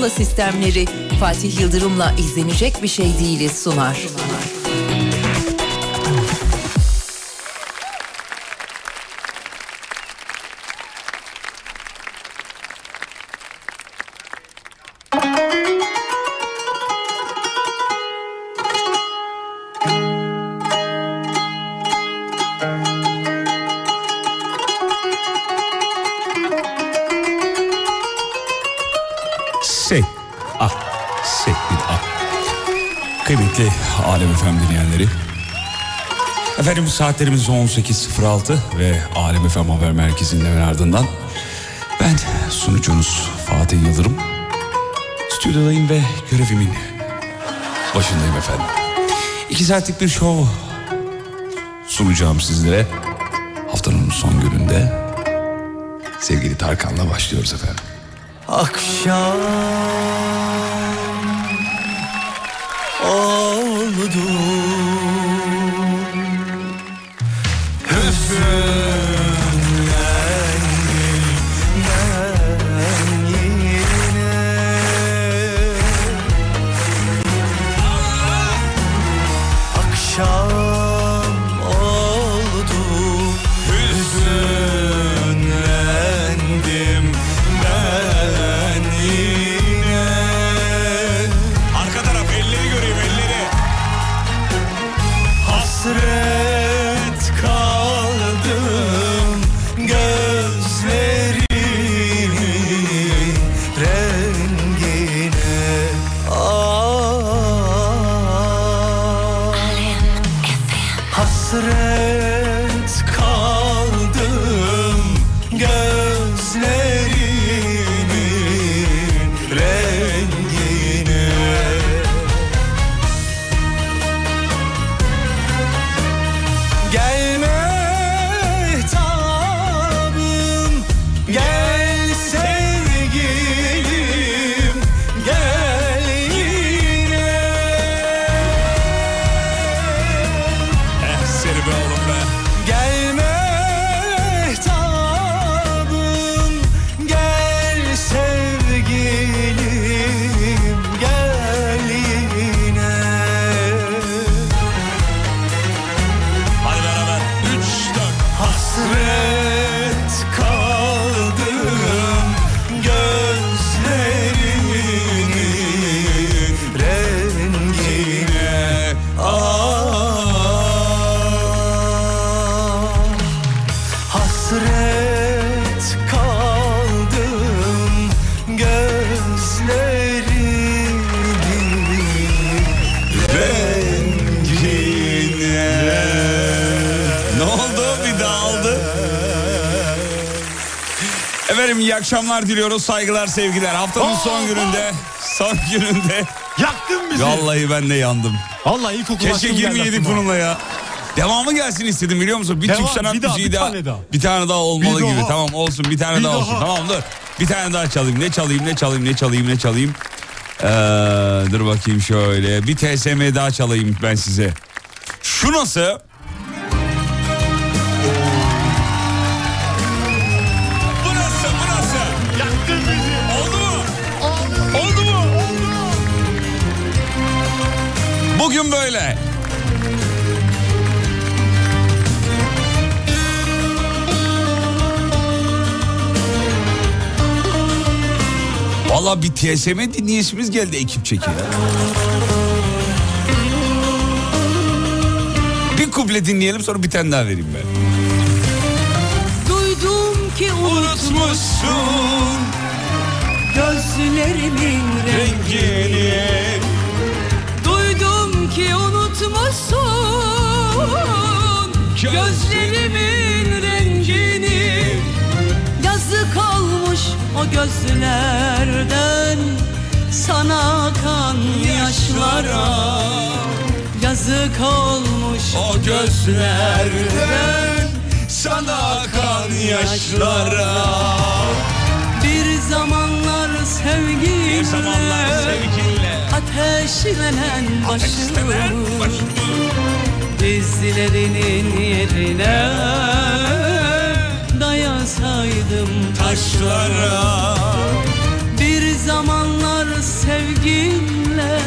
Pergola sistemleri Fatih Yıldırım'la izlenecek bir şey değiliz sunar. Şey, saatlerimiz 18.06 ve Alem Efem Haber Merkezi'nden ardından ben sunucunuz Fatih Yıldırım. Stüdyodayım ve görevimin başındayım efendim. İki saatlik bir şov sunacağım sizlere. Haftanın son gününde sevgili Tarkan'la başlıyoruz efendim. Akşam oldu akşamlar diliyoruz. Saygılar, sevgiler. Haftanın son gününde, son gününde. Yaktın bizi. Vallahi ben de yandım. Vallahi ilkokul Keşke girmeyeydik bununla ya. Devamı gelsin istedim biliyor musun? Bir Devam, Türk sanat bir daha, müziği bir daha. tane daha. Bir tane daha olmalı Bir gibi. daha. Tamam olsun bir tane Bir daha, olsun. daha. Tamam dur. Bir tane daha çalayım. Ne çalayım ne çalayım ne çalayım ne çalayım. Ee, dur bakayım şöyle. Bir TSM daha çalayım ben size. Şu nasıl? Böyle. Valla bir TSM dinleyişimiz geldi ekip çeki. Bir kuple dinleyelim sonra bir tane daha vereyim ben. Duydum ki Unutmuşsun gözlerimin rengini. Unutmuşsun. Gözlerimin rengini. Yazık olmuş o gözlerden. Sana akan yaşlara. Yazık olmuş O gözlerden. Sana akan yaşlara. Bir zamanlar sevgiyle Bir zamanlar sevgiyle ateşlenen başımı Dizlerinin yerine dayasaydım taşlara. Bir zamanlar sevgimle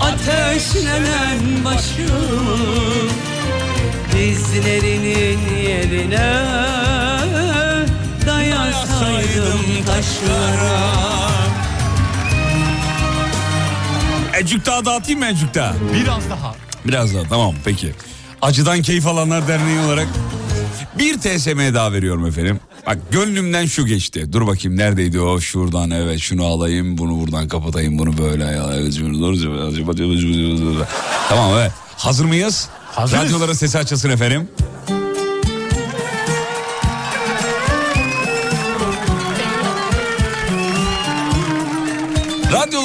ateşlenen başım Dizlerinin yerine dayasaydım taşlara. Ecük daha dağıtayım mı ecük daha? Biraz daha. Biraz daha tamam peki. Acıdan Keyif Alanlar Derneği olarak bir TSM daha veriyorum efendim. Bak gönlümden şu geçti. Dur bakayım neredeydi o? Şuradan evet şunu alayım bunu buradan kapatayım bunu böyle. Tamam evet. Hazır mıyız? Hazırız. Radyoların sesi açılsın efendim.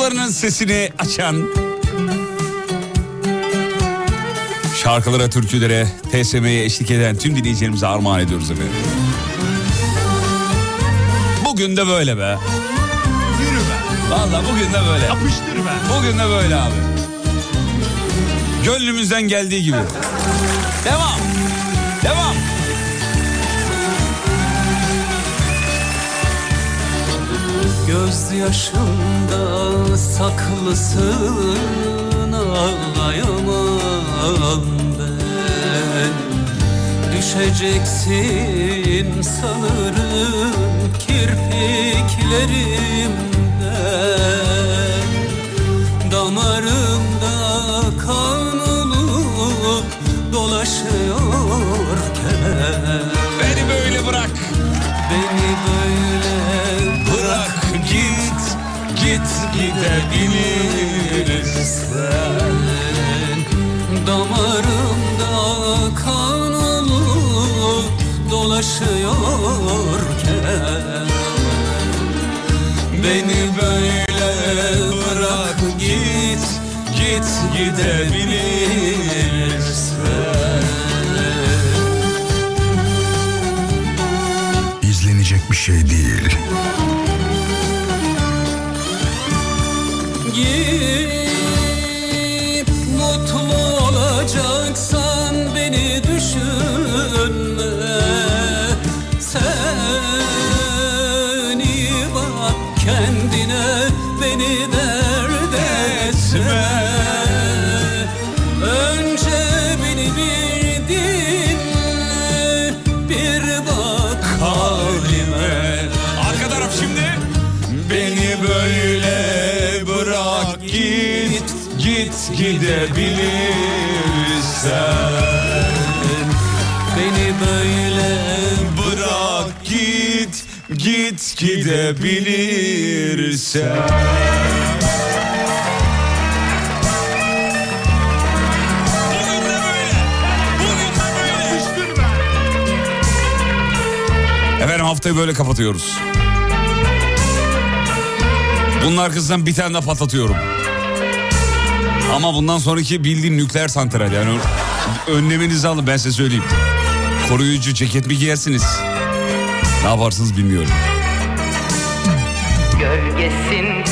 Radyolarının sesini açan şarkılara, türkülere, TSM'ye eşlik eden tüm dinleyicilerimize armağan ediyoruz efendim. Bugün de böyle be. Yürü be. Vallahi bugün de böyle. Yapıştır be. Bugün de böyle abi. Gönlümüzden geldiği gibi. Göz yaşımda saklısın ağlayamam ben Düşeceksin sanırım kirpiklerimden Damarımda kan olup dolaşıyorken Beni böyle bırak. Beni böyle. Git gidebilirsen. Damarımda kan olup dolaşıyorken Beni böyle bırak git. Git gidebilirsen. İzlenecek bir şey değil. Beni dert etme Önce beni bir dinle bir bak halime Arka taraf şimdi. Beni böyle bırak git. Git gidebilirsen. Be. Efendim haftayı böyle kapatıyoruz. Bunun arkasından bir tane daha patlatıyorum. Ama bundan sonraki bildiğin nükleer santral yani önlemenizi alın ben size söyleyeyim. Koruyucu ceket mi giyersiniz? Ne yaparsınız bilmiyorum. Gölgesinde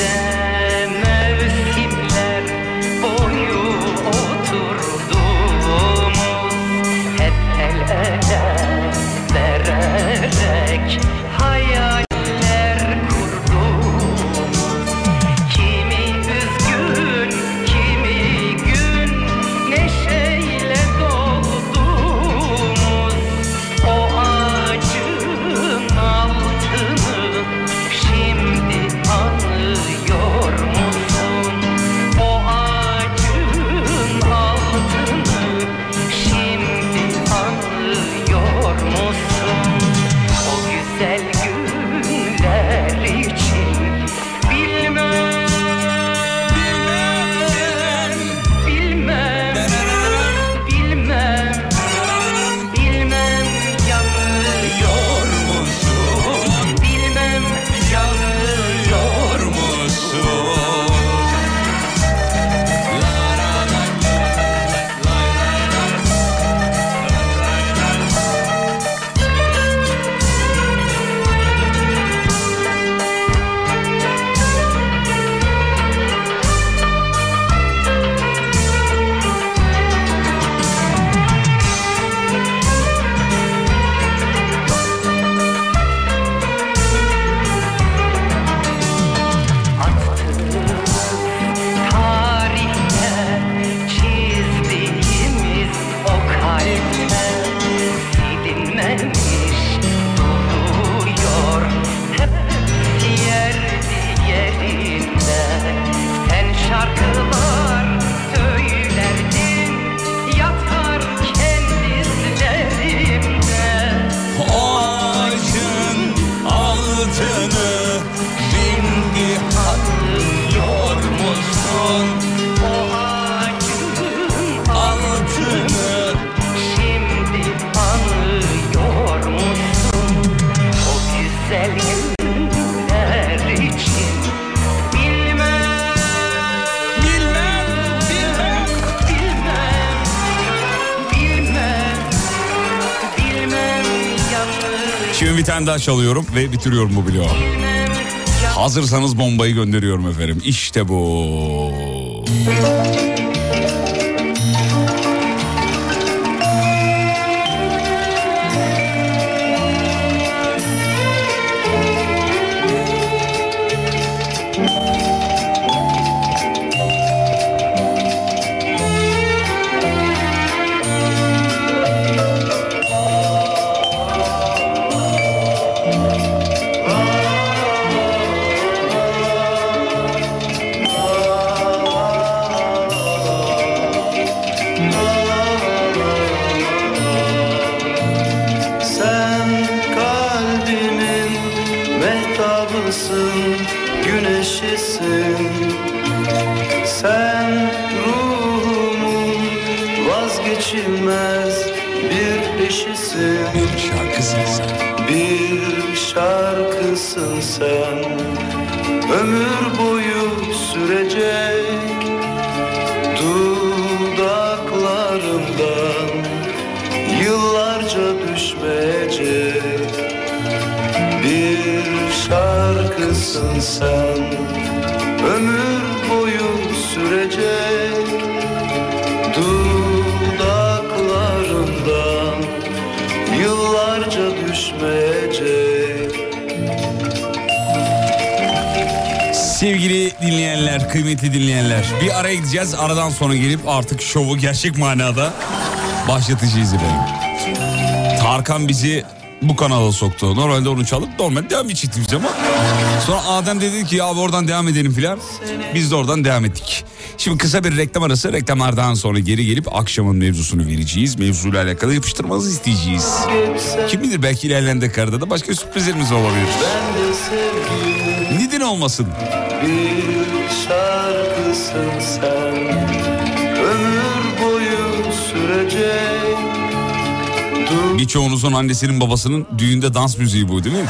tane daha çalıyorum ve bitiriyorum bu bloğu. Hazırsanız bombayı gönderiyorum efendim. İşte bu. Kıymetli dinleyenler. Bir araya gideceğiz. Aradan sonra gelip artık şovu gerçek manada başlatacağız efendim. Tarkan bizi bu kanala soktu. Normalde onu çalıp normal devam edecektik biz ama. Sonra Adem dedi ki ya oradan devam edelim filan. Biz de oradan devam ettik. Şimdi kısa bir reklam arası. Reklamlardan sonra geri gelip akşamın mevzusunu vereceğiz. Mevzuyla alakalı yapıştırmanızı isteyeceğiz. Kim bilir belki ilerleyen dakikada da başka sürprizlerimiz olabilir. Neden olmasın? bir şarkısın sen Ömür boyu sürecek Birçoğunuzun annesinin babasının düğünde dans müziği bu değil mi?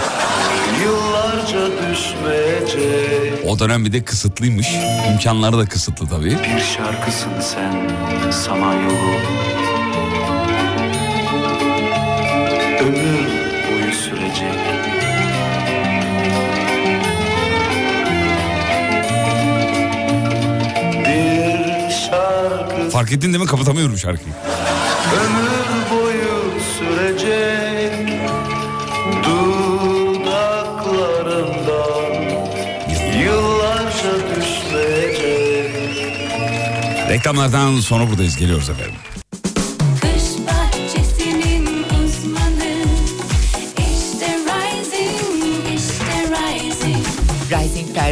Yıllarca düşmeyecek O dönem bir de kısıtlıymış. İmkanları da kısıtlı tabii. Bir şarkısın sen Samanyolu Ömür Fark ettin değil mi? Kapatamıyorum şarkıyı. ömür boyu sürecek Dudaklarından Yıllarca düşmeyecek Reklamlardan sonra buradayız. Geliyoruz efendim.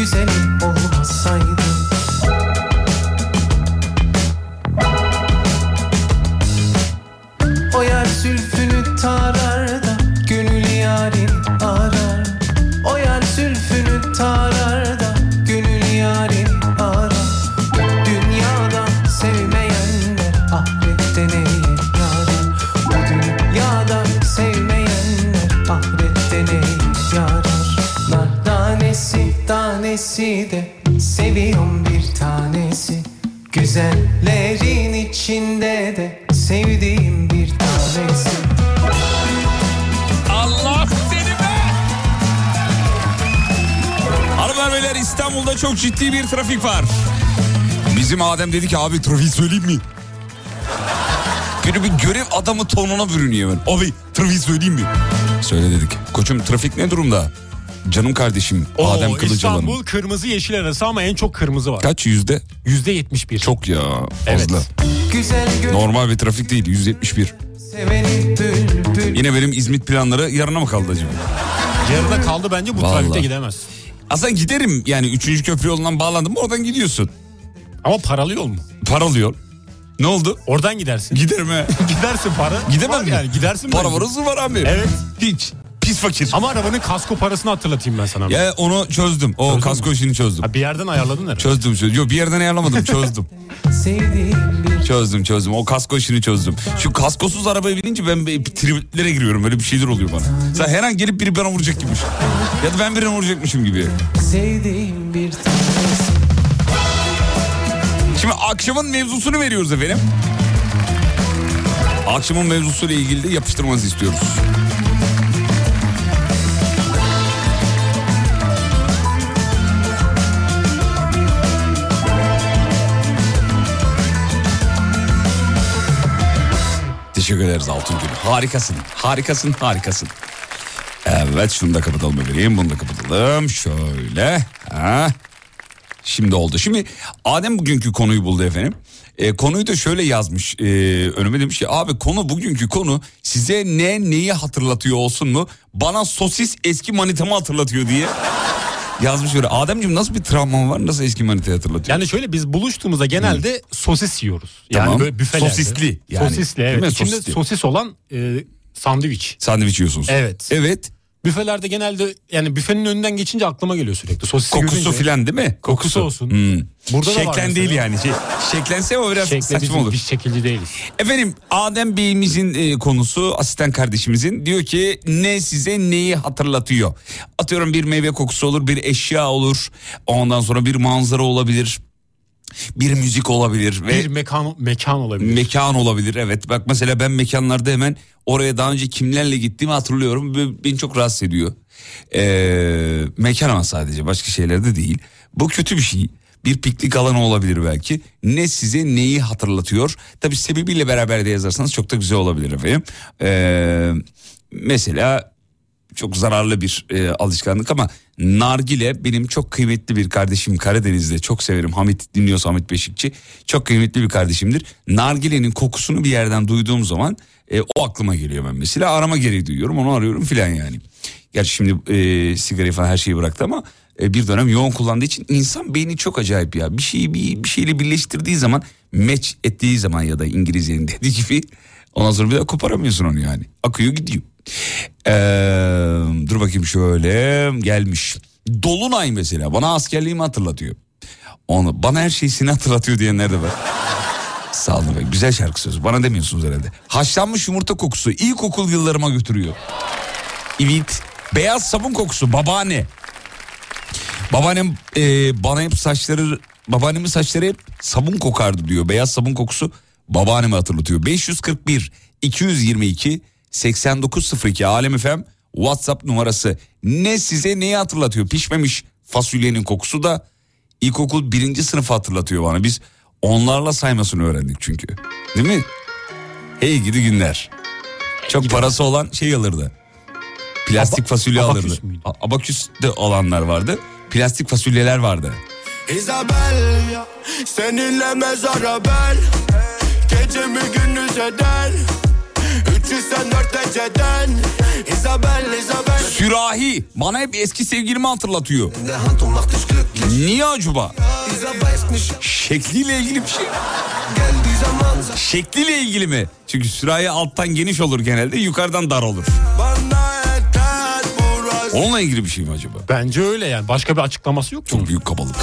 Da Adem dedi ki abi trafiği söyleyeyim mi? Böyle bir görev adamı tonuna bürünüyor ben. Abi trafiği söyleyeyim mi? Söyle dedik. Koçum trafik ne durumda? Canım kardeşim Oo, Adem Kılıcalan'ın. İstanbul kırmızı yeşil arası ama en çok kırmızı var. Kaç yüzde? Yüzde 71. Çok ya Evet. fazla. Normal bir trafik değil 171. seveni bülbül Yine benim İzmit planları yarına mı kaldı acaba? Yarıda kaldı bence bu Vallahi. trafikte gidemez. Aslında giderim yani 3. köprü yolundan bağlandım oradan gidiyorsun. Ama paralı yol mu? Paralıyor. Ne oldu? Oradan gidersin. Giderim he. gidersin para. Gidemem Var mi? yani gidersin Para bence. varası var abi. Evet. Hiç. Pis fakir. Ama arabanın kasko parasını hatırlatayım ben sana. Ya onu çözdüm. O Çözdün kasko mü? işini çözdüm. Ha, bir yerden ayarladın herhalde. Çözdüm çözdüm. Yok bir yerden ayarlamadım çözdüm. sevdiğim bir çözdüm çözdüm. O kasko işini çözdüm. Şu kaskosuz arabaya binince ben triplere giriyorum. Böyle bir şeyler oluyor bana. Sen her an gelip biri bana vuracak gibiymiş. Ya da ben birine vuracakmışım gibi. sevdiğim bir Şimdi akşamın mevzusunu veriyoruz efendim. Akşamın mevzusuyla ilgili de yapıştırmanızı istiyoruz. Teşekkür ederiz Altıngül. Harikasın, harikasın, harikasın. Evet şunu da kapatalım bebeğim, bunu da kapatalım. Şöyle. Ha. Şimdi oldu. Şimdi Adem bugünkü konuyu buldu efendim. E, konuyu da şöyle yazmış e, önüme demiş ki abi konu bugünkü konu size ne neyi hatırlatıyor olsun mu? Bana sosis eski manitamı hatırlatıyor diye yazmış öyle. Ademciğim nasıl bir travman var nasıl eski manitayı hatırlatıyor? Yani şöyle biz buluştuğumuzda genelde sosis yiyoruz. Yani Tamam. böyle büfelerde. Sosisli yani. Sosisli evet. İçinde Sosisli. sosis olan e, sandviç. Sandviç yiyorsunuz. Evet. Evet. Büfelerde genelde yani büfenin önünden geçince aklıma geliyor sürekli. Sosis Kokusu filan değil mi? Kokusu olsun. Hmm. Burada da var Şeklen mesela. değil yani. Şey, şeklense o biraz Şekle saçma bizim olur. biz şekilci değiliz. Efendim Adem Bey'imizin e, konusu asistan kardeşimizin diyor ki ne size neyi hatırlatıyor? Atıyorum bir meyve kokusu olur bir eşya olur ondan sonra bir manzara olabilir bir müzik olabilir ve Bir mekan mekan olabilir. mekan olabilir evet bak mesela ben mekanlarda hemen oraya daha önce kimlerle gittiğimi hatırlıyorum beni çok rahatsız ediyor. Ee, mekan ama sadece başka şeylerde değil bu kötü bir şey bir piknik alanı olabilir belki ne size neyi hatırlatıyor tabi sebebiyle beraber de yazarsanız çok da güzel olabilir efendim. Ee, mesela çok zararlı bir e, alışkanlık ama nargile benim çok kıymetli bir kardeşim Karadeniz'de çok severim Hamit dinliyorsa Hamit Beşikçi çok kıymetli bir kardeşimdir. Nargilenin kokusunu bir yerden duyduğum zaman e, o aklıma geliyor ben mesela arama gereği duyuyorum onu arıyorum filan yani. Gerçi şimdi e, sigarayı falan her şeyi bıraktı ama e, bir dönem yoğun kullandığı için insan beyni çok acayip ya. Bir şeyi bir, bir şeyle birleştirdiği zaman match ettiği zaman ya da İngilizcenin dediği gibi ondan sonra bir daha koparamıyorsun onu yani. Akıyor gidiyor. Ee, dur bakayım şöyle gelmiş. Dolunay mesela bana askerliğimi hatırlatıyor. Onu bana her şeysini hatırlatıyor diyenler de var. Sağ olun be. Güzel şarkı sözü. Bana demiyorsunuz herhalde. Haşlanmış yumurta kokusu ilkokul yıllarıma götürüyor. Evet. Beyaz sabun kokusu babaanne. Babaannem e, bana hep saçları babaannemin saçları hep sabun kokardı diyor. Beyaz sabun kokusu babaannemi hatırlatıyor. 541 222 8902 Alem FM WhatsApp numarası. Ne size neyi hatırlatıyor? Pişmemiş fasulyenin kokusu da ilkokul birinci sınıfı hatırlatıyor bana. Biz onlarla saymasını öğrendik çünkü. Değil mi? Hey gidi günler. Çok parası olan şey alırdı. Plastik Aba- fasulye abaküs alırdı. müydü? A- Abaküs de olanlar vardı. Plastik fasulyeler vardı. Isabel ya Seninle mezara ben Gecemi gündüz eden 384 dereceden Isabel Isabel Sürahi bana hep eski sevgilimi hatırlatıyor. Niye acaba? Şekliyle ilgili bir şey. Şekliyle ilgili mi? Çünkü sürahi alttan geniş olur genelde yukarıdan dar olur. Onunla ilgili bir şey mi acaba? Bence öyle yani. Başka bir açıklaması yok mu? Çok büyük kabalık.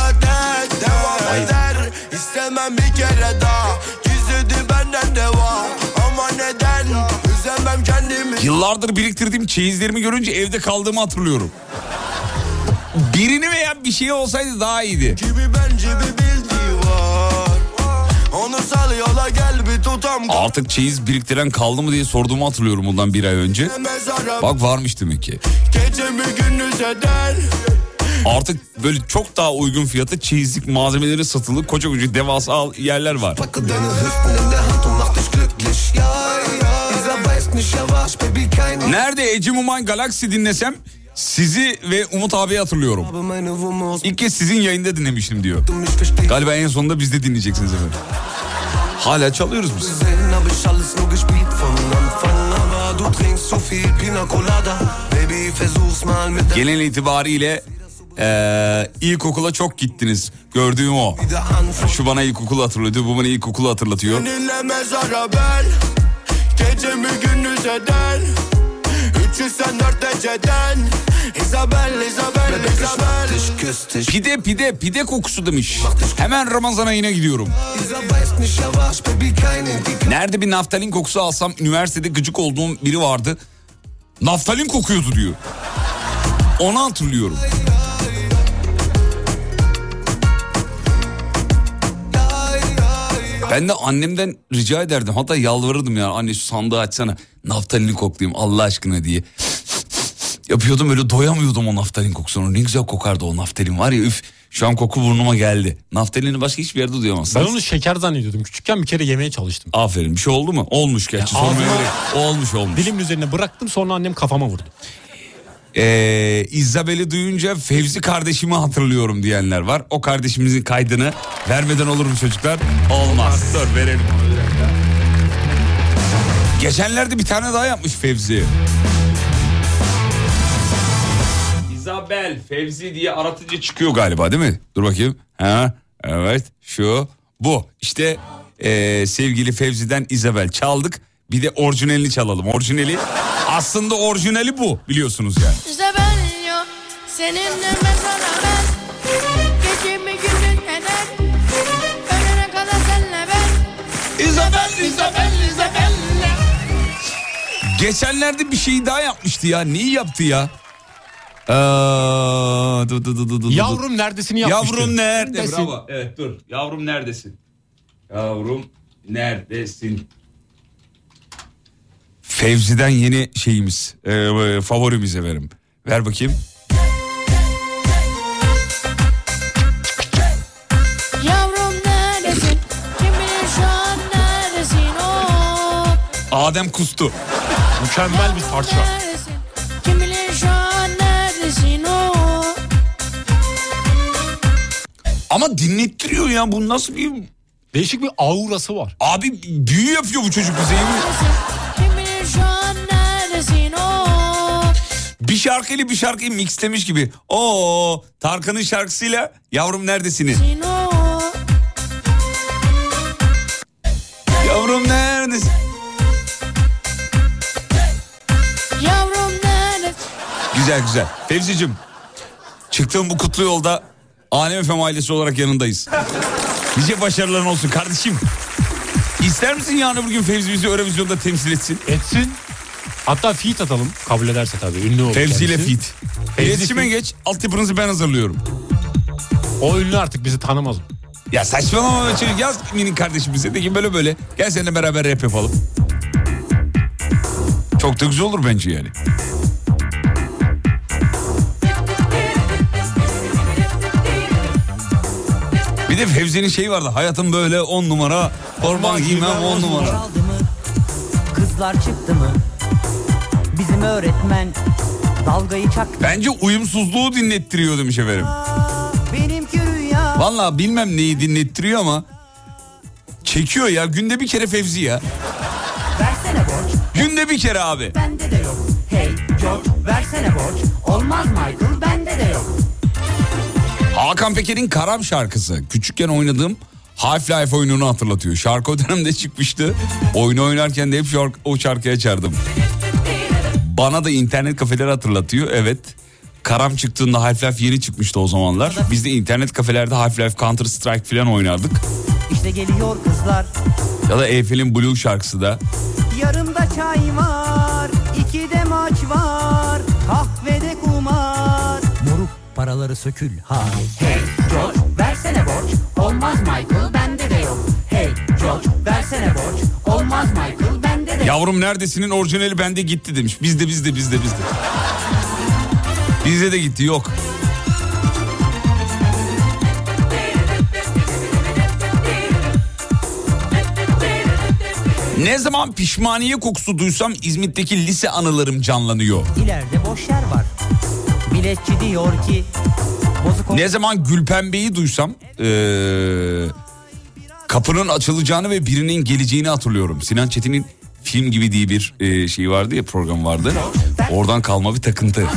Eder İstemem bir kere daha Gizledi benden de var Ama neden Yıllardır biriktirdiğim çeyizlerimi görünce evde kaldığımı hatırlıyorum. Birini veya bir şey olsaydı daha iyiydi. Gibi bence bir bildiği var Onu sal yola gel bir tutam Artık çeyiz biriktiren kaldı mı diye sorduğumu hatırlıyorum bundan bir ay önce. Bak varmış demek ki. Artık böyle çok daha uygun fiyata çeyizlik malzemeleri satılık koca koca devasa yerler var. Nerede Ece Muman Galaxy dinlesem sizi ve Umut abiyi hatırlıyorum. İlk kez sizin yayında dinlemiştim diyor. Galiba en sonunda biz de dinleyeceksiniz efendim. Hala çalıyoruz biz. Genel itibariyle eee ilkokula çok gittiniz. Gördüğüm o. Şu bana ilkokulu hatırlatıyor, bu bana ilkokulu hatırlatıyor. Gecemi gündüz eden 304 dereceden Isabel, Isabel, Isabel Pide pide pide kokusu demiş. Hemen Ramazan ayına gidiyorum. Er Nerede bir naftalin kokusu alsam üniversitede gıcık olduğum biri vardı. Naftalin kokuyordu diyor. Onu hatırlıyorum. Ben de annemden rica ederdim. Hatta yalvarırdım ya anne şu sandığı açsana. Naftalini koklayayım Allah aşkına diye. Yapıyordum öyle doyamıyordum o naftalin kokusunu. Ne güzel kokardı o naftalin var ya üf. Şu an koku burnuma geldi. Naftalini başka hiçbir yerde Ben duyamazsınız. onu şeker zannediyordum. Küçükken bir kere yemeye çalıştım. Aferin bir şey oldu mu? Olmuş gerçi. Ya ağzıma- Olmuş olmuş. Dilimin üzerine bıraktım sonra annem kafama vurdu. Ee, İzabel'i duyunca Fevzi kardeşimi hatırlıyorum diyenler var. O kardeşimizin kaydını vermeden olur mu çocuklar? Olmaz. Dur verelim. Geçenlerde bir tane daha yapmış Fevzi. İzabel Fevzi diye aratınca çıkıyor galiba değil mi? Dur bakayım. Ha, evet şu bu. İşte ee, sevgili Fevzi'den İzabel çaldık. Bir de orijinalini çalalım. Orijinali aslında orijinali bu biliyorsunuz yani. İşte ben yok seninle mezara ben Gecemi gündüz eder Ölene kadar senle ben İzabel, İzabel, İzabel. Geçenlerde bir şey daha yapmıştı ya. Neyi yaptı ya? Aa, dur, dur, dur, dur, dur. Yavrum neredesini yapmıştı. Yavrum nerede? Bravo. Evet dur. Yavrum neredesin? Yavrum neredesin? Fevzi'den yeni şeyimiz, e, favorimiz efendim. Ver bakayım. Neredesin oh Adem kustu. Mükemmel bir parça. Oh Ama dinlettiriyor ya. Bu nasıl bir... Değişik bir aurası var. Abi büyü yapıyor bu çocuk bize. Bir şarkıyla bir şarkıyı mixlemiş gibi. Oo Tarkan'ın şarkısıyla Yavrum neredesiniz? Sin Yavrum neredesin? Yavrum neredesin Güzel güzel. Fevzi'cim çıktığın bu kutlu yolda Alem Efem ailesi olarak yanındayız. Nice başarıların olsun kardeşim. İster misin yarın öbür gün Fevzi bizi Eurovizyon'da temsil etsin? Etsin. Hatta feat atalım. Kabul ederse tabii. Ünlü olur Fevzi ile kendisi. fit. Fevzi İletişime fit. geç. Altyapınızı ben hazırlıyorum. O ünlü artık bizi tanımaz. Ya saçmalama be çocuk. Yaz minik kardeşimize. De ki böyle böyle. Gel seninle beraber rap yapalım. Çok da güzel olur bence yani. Bir de Fevzi'nin şeyi vardı. Hayatım böyle on numara. Forma giymem on numara. Kızlar çıktı mı? Bizim öğretmen dalgayı çaktı. Bence uyumsuzluğu dinlettiriyor demiş efendim. Vallahi bilmem neyi dinlettiriyor ama çekiyor ya. Günde bir kere Fevzi ya. Versene borç. Günde bir kere abi. Bende de yok. Hey George versene borç. Olmaz Michael bende de yok. Hakan Peker'in Karam şarkısı. Küçükken oynadığım Half-Life oyununu hatırlatıyor. Şarkı o dönemde çıkmıştı. Oyunu oynarken de hep şarkı, o şarkıyı açardım. Bana da internet kafeleri hatırlatıyor. Evet. Karam çıktığında Half-Life yeni çıkmıştı o zamanlar. Biz de internet kafelerde Half-Life Counter Strike falan oynardık. İşte geliyor kızlar. Ya da Eyfel'in Blue şarkısı da. Yarımda çay var. iki de maç var. Kahvede kumar. Moruk paraları sökül ha. Hey George versene borç. Olmaz Michael bende de yok. Hey George versene borç. Olmaz Michael. Yavrum neredesinin orijinali bende gitti demiş. Bizde bizde bizde bizde. Bizde de gitti yok. Ne zaman pişmaniye kokusu duysam İzmit'teki lise anılarım canlanıyor. İleride boş yer var. Biletçi diyor ki... Bozuk... Ne zaman Gülpembe'yi duysam... Ee, kapının açılacağını ve birinin geleceğini hatırlıyorum. Sinan Çetin'in film gibi diye bir eee, şey vardı ya program vardı. Oradan kalma bir takıntı.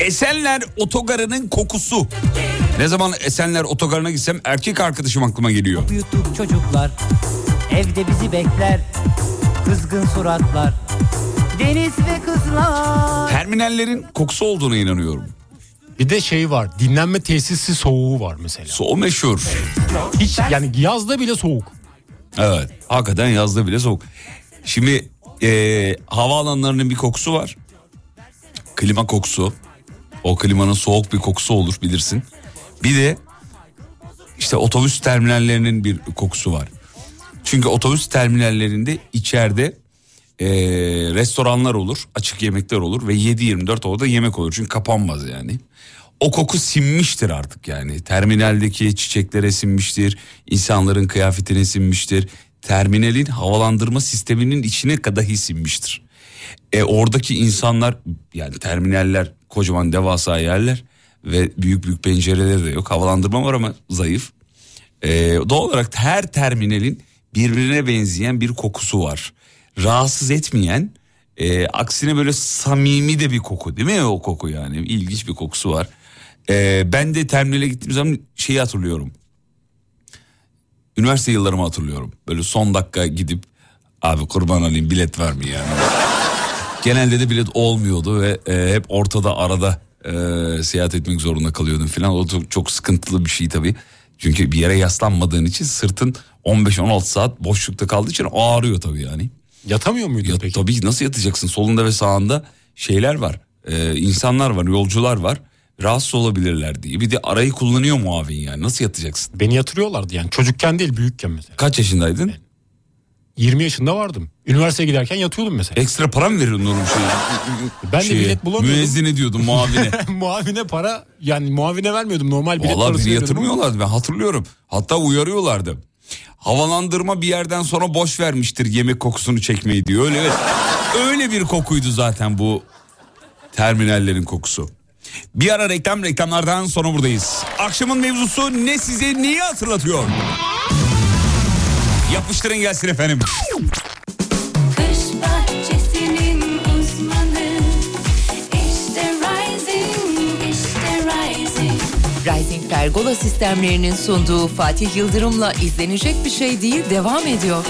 Esenler otogarının kokusu. Ne zaman Esenler otogarına gitsem erkek arkadaşım aklıma geliyor. Çocuklar. Evde bizi bekler. Kızgın suratlar. Deniz ve kızlar. Terminallerin kokusu olduğuna inanıyorum. Bir de şey var dinlenme tesisi soğuğu var mesela. O meşhur. Hiç yani yazda bile soğuk. Evet. Hakikaten yazda bile soğuk. Şimdi eee havaalanlarının bir kokusu var. Klima kokusu. O klimanın soğuk bir kokusu olur bilirsin. Bir de işte otobüs terminallerinin bir kokusu var. Çünkü otobüs terminallerinde içeride eee, restoranlar olur, açık yemekler olur ve 7-24 orada yemek olur. Çünkü kapanmaz yani. O koku sinmiştir artık yani. Terminaldeki çiçeklere sinmiştir, insanların kıyafetine sinmiştir. Terminalin havalandırma sisteminin içine kadar sinmiştir. E oradaki insanlar yani terminaller kocaman devasa yerler ve büyük büyük pencereleri de yok. Havalandırma var ama zayıf. E, doğal olarak her terminalin birbirine benzeyen bir kokusu var. Rahatsız etmeyen e, aksine böyle samimi de bir koku değil mi o koku yani ilginç bir kokusu var. E, ben de terminale gittiğim zaman şeyi hatırlıyorum. Üniversite yıllarımı hatırlıyorum. Böyle son dakika gidip abi kurban olayım bilet var mı yani? Genelde de bilet olmuyordu ve e, hep ortada arada e, seyahat etmek zorunda kalıyordum falan. O çok, çok sıkıntılı bir şey tabii. Çünkü bir yere yaslanmadığın için sırtın 15-16 saat boşlukta kaldığı için ağrıyor tabii yani. Yatamıyor muydun Ya, peki? tabii nasıl yatacaksın? Solunda ve sağında şeyler var. E, insanlar var, yolcular var. Rahatsız olabilirler diye. Bir de arayı kullanıyor muavin yani. Nasıl yatacaksın? Beni yatırıyorlardı yani çocukken değil büyükken mesela. Kaç yaşındaydın? 20 yaşında vardım. Üniversiteye giderken yatıyordum mesela. Ekstra para mı veriyorsun onun şeyi? Ben de Şeye, bilet bulamıyordum. Müezzine diyordum muavine. muavine para yani muavine vermiyordum normal bilet Vallahi parası veriyordum. yatırmıyorlardı ben hatırlıyorum. Hatta uyarıyorlardı. Havalandırma bir yerden sonra boş vermiştir yemek kokusunu çekmeyi diyor. Öyle evet. Öyle bir kokuydu zaten bu terminallerin kokusu. Bir ara reklam reklamlardan sonra buradayız. Akşamın mevzusu ne size neyi hatırlatıyor? Yapıştırın gelsin efendim. Kış bahçesinin uzmanı işte Rising, işte Rising. Rising Pergola sistemlerinin sunduğu Fatih Yıldırım'la izlenecek bir şey değil devam ediyor.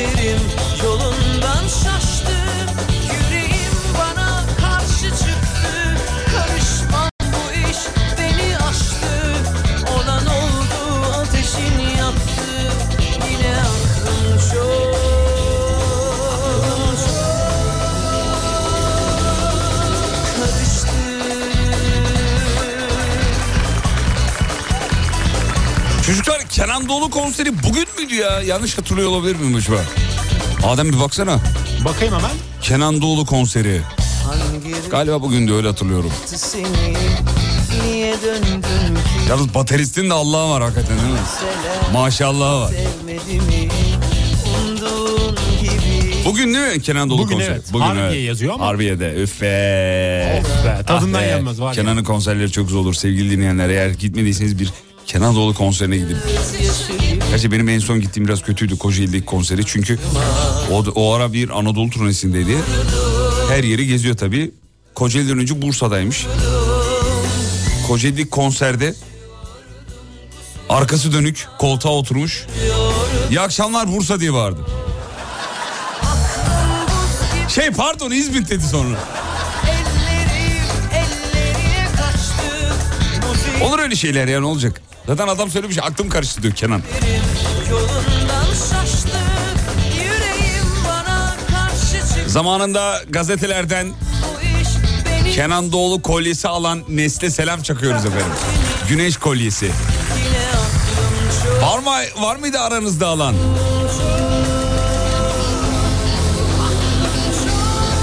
Kaderim yolundan şaştı Kenan Doğulu konseri bugün müydü ya? Yanlış hatırlıyor olabilir miyim acaba? Adem bir baksana. Bakayım hemen. Kenan Doğulu konseri. Galiba bugün de öyle hatırlıyorum. seni Yalnız bateristin de Allah'a var hakikaten değil mi? Maşallah var. Bugün değil mi Kenan Doğulu Bugün konseri? evet. Harbiye yazıyor ama. Harbiye'de. Üf be. Of be, tadından Ah yenmez var ya. Kenan'ın konserleri çok güzel olur sevgili dinleyenler. Eğer gitmediyseniz bir Kenan Doğulu konserine gidin. Gerçi benim en son gittiğim biraz kötüydü Kocaeli'deki konseri. Çünkü o, o ara bir Anadolu turnesindeydi. Her yeri geziyor tabii. Kocaeli'den önce Bursa'daymış. Kocaeli'deki konserde arkası dönük koltuğa oturmuş. İyi akşamlar Bursa diye bağırdı. Şey pardon İzmit dedi sonra. Olur öyle şeyler ya ne olacak? Zaten adam söylemiş aklım karıştı diyor Kenan. Zamanında gazetelerden Kenan Doğulu kolyesi alan Nesle selam çakıyoruz efendim. Güneş kolyesi. Var mı var mıydı aranızda alan?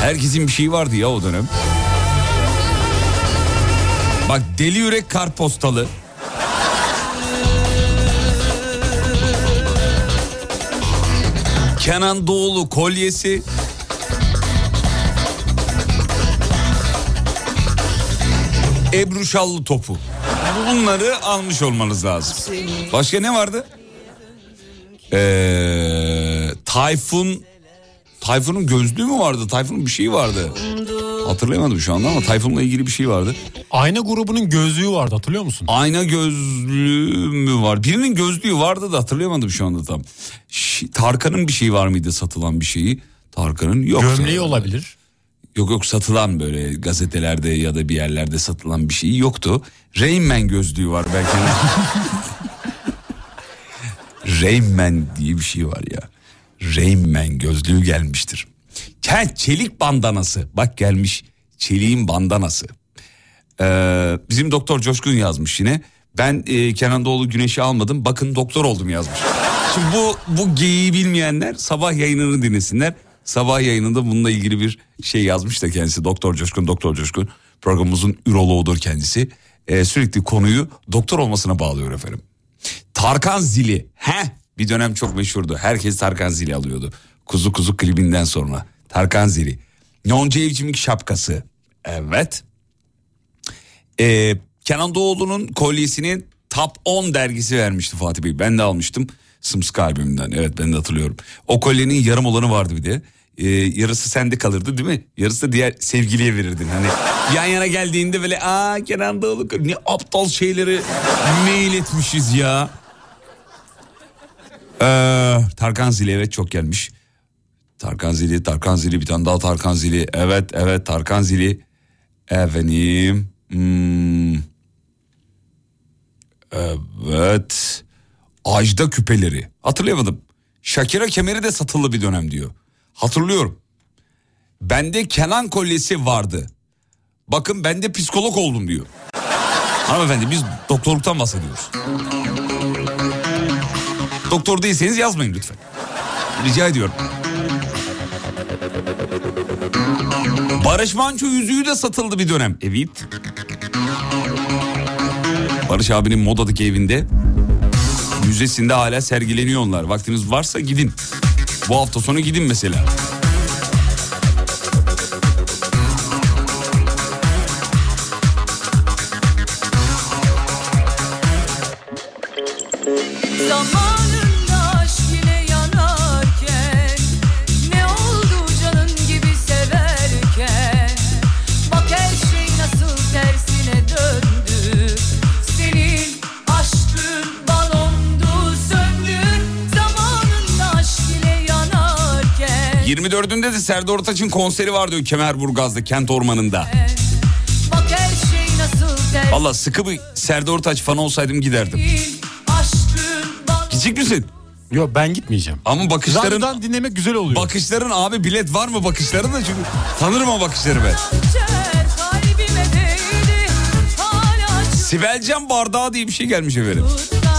Herkesin bir şeyi vardı ya o dönem. Bak deli yürek kartpostalı. Kenan Doğulu kolyesi. Ebru Şallı topu. Bunları almış olmanız lazım. Başka ne vardı? Ee, Tayfun Tayfun'un gözlüğü mü vardı? Tayfun'un bir şeyi vardı. Hatırlayamadım şu anda ama Tayfun'la ilgili bir şey vardı. Ayna grubunun gözlüğü vardı hatırlıyor musun? Ayna gözlüğü mü var? Birinin gözlüğü vardı da hatırlayamadım şu anda tam. Ş- Tarkan'ın bir şeyi var mıydı satılan bir şeyi? Tarkan'ın yok. Gömleği olabilir. Yok yok satılan böyle gazetelerde ya da bir yerlerde satılan bir şeyi yoktu. Rain Man gözlüğü var belki. Rain Man diye bir şey var ya. Rain Man gözlüğü gelmiştir. Ha, çelik bandanası. Bak gelmiş çeliğin bandanası. Ee, bizim doktor Coşkun yazmış yine. Ben e, Kenan Doğulu güneşi almadım. Bakın doktor oldum yazmış. Şimdi bu bu geyiği bilmeyenler sabah yayınını dinlesinler. Sabah yayınında bununla ilgili bir şey yazmış da kendisi. Doktor Coşkun, Doktor Coşkun programımızın üroloğudur kendisi. Ee, sürekli konuyu doktor olmasına bağlıyor efendim. Tarkan Zili. He bir dönem çok meşhurdu. Herkes Tarkan Zili alıyordu. Kuzu Kuzu klibinden sonra. Tarkan Zili. Yonca Evcimik şapkası. Evet. Ee, Kenan Doğulu'nun kolyesini Top 10 dergisi vermişti Fatih Bey. Ben de almıştım. Sımsıkı albümünden. Evet ben de hatırlıyorum. O kolyenin yarım olanı vardı bir de. Ee, yarısı sende kalırdı değil mi? Yarısı da diğer sevgiliye verirdin. Hani yan yana geldiğinde böyle aa Kenan Doğulu ne aptal şeyleri mail etmişiz ya. Ee, Tarkan Zili evet çok gelmiş. Tarkan Zili, Tarkan Zili bir tane daha Tarkan Zili. Evet evet Tarkan Zili. Efendim. Hmm. Evet. Ajda küpeleri. Hatırlayamadım. Shakira kemeri de satıldı bir dönem diyor. Hatırlıyorum. Bende Kenan kolyesi vardı. Bakın ben de psikolog oldum diyor. Hanımefendi biz doktorluktan bahsediyoruz. Doktor değilseniz yazmayın lütfen. Rica ediyorum. Barış Manço yüzüğü de satıldı bir dönem. Evet. Barış abinin modadaki evinde müzesinde hala sergileniyor onlar. Vaktiniz varsa gidin. Bu hafta sonu gidin mesela. Serdar Ortaç'ın konseri vardı Kemerburgaz'da kent ormanında. Şey Valla sıkı bir Serdar Ortaç fanı olsaydım giderdim. Gidecek misin? Yok ben gitmeyeceğim. Ama bakışların... Radyodan dinlemek güzel oluyor. Bakışların abi bilet var mı bakışların da çünkü tanırım o bakışları ben. Sibelcan bardağı diye bir şey gelmiş efendim.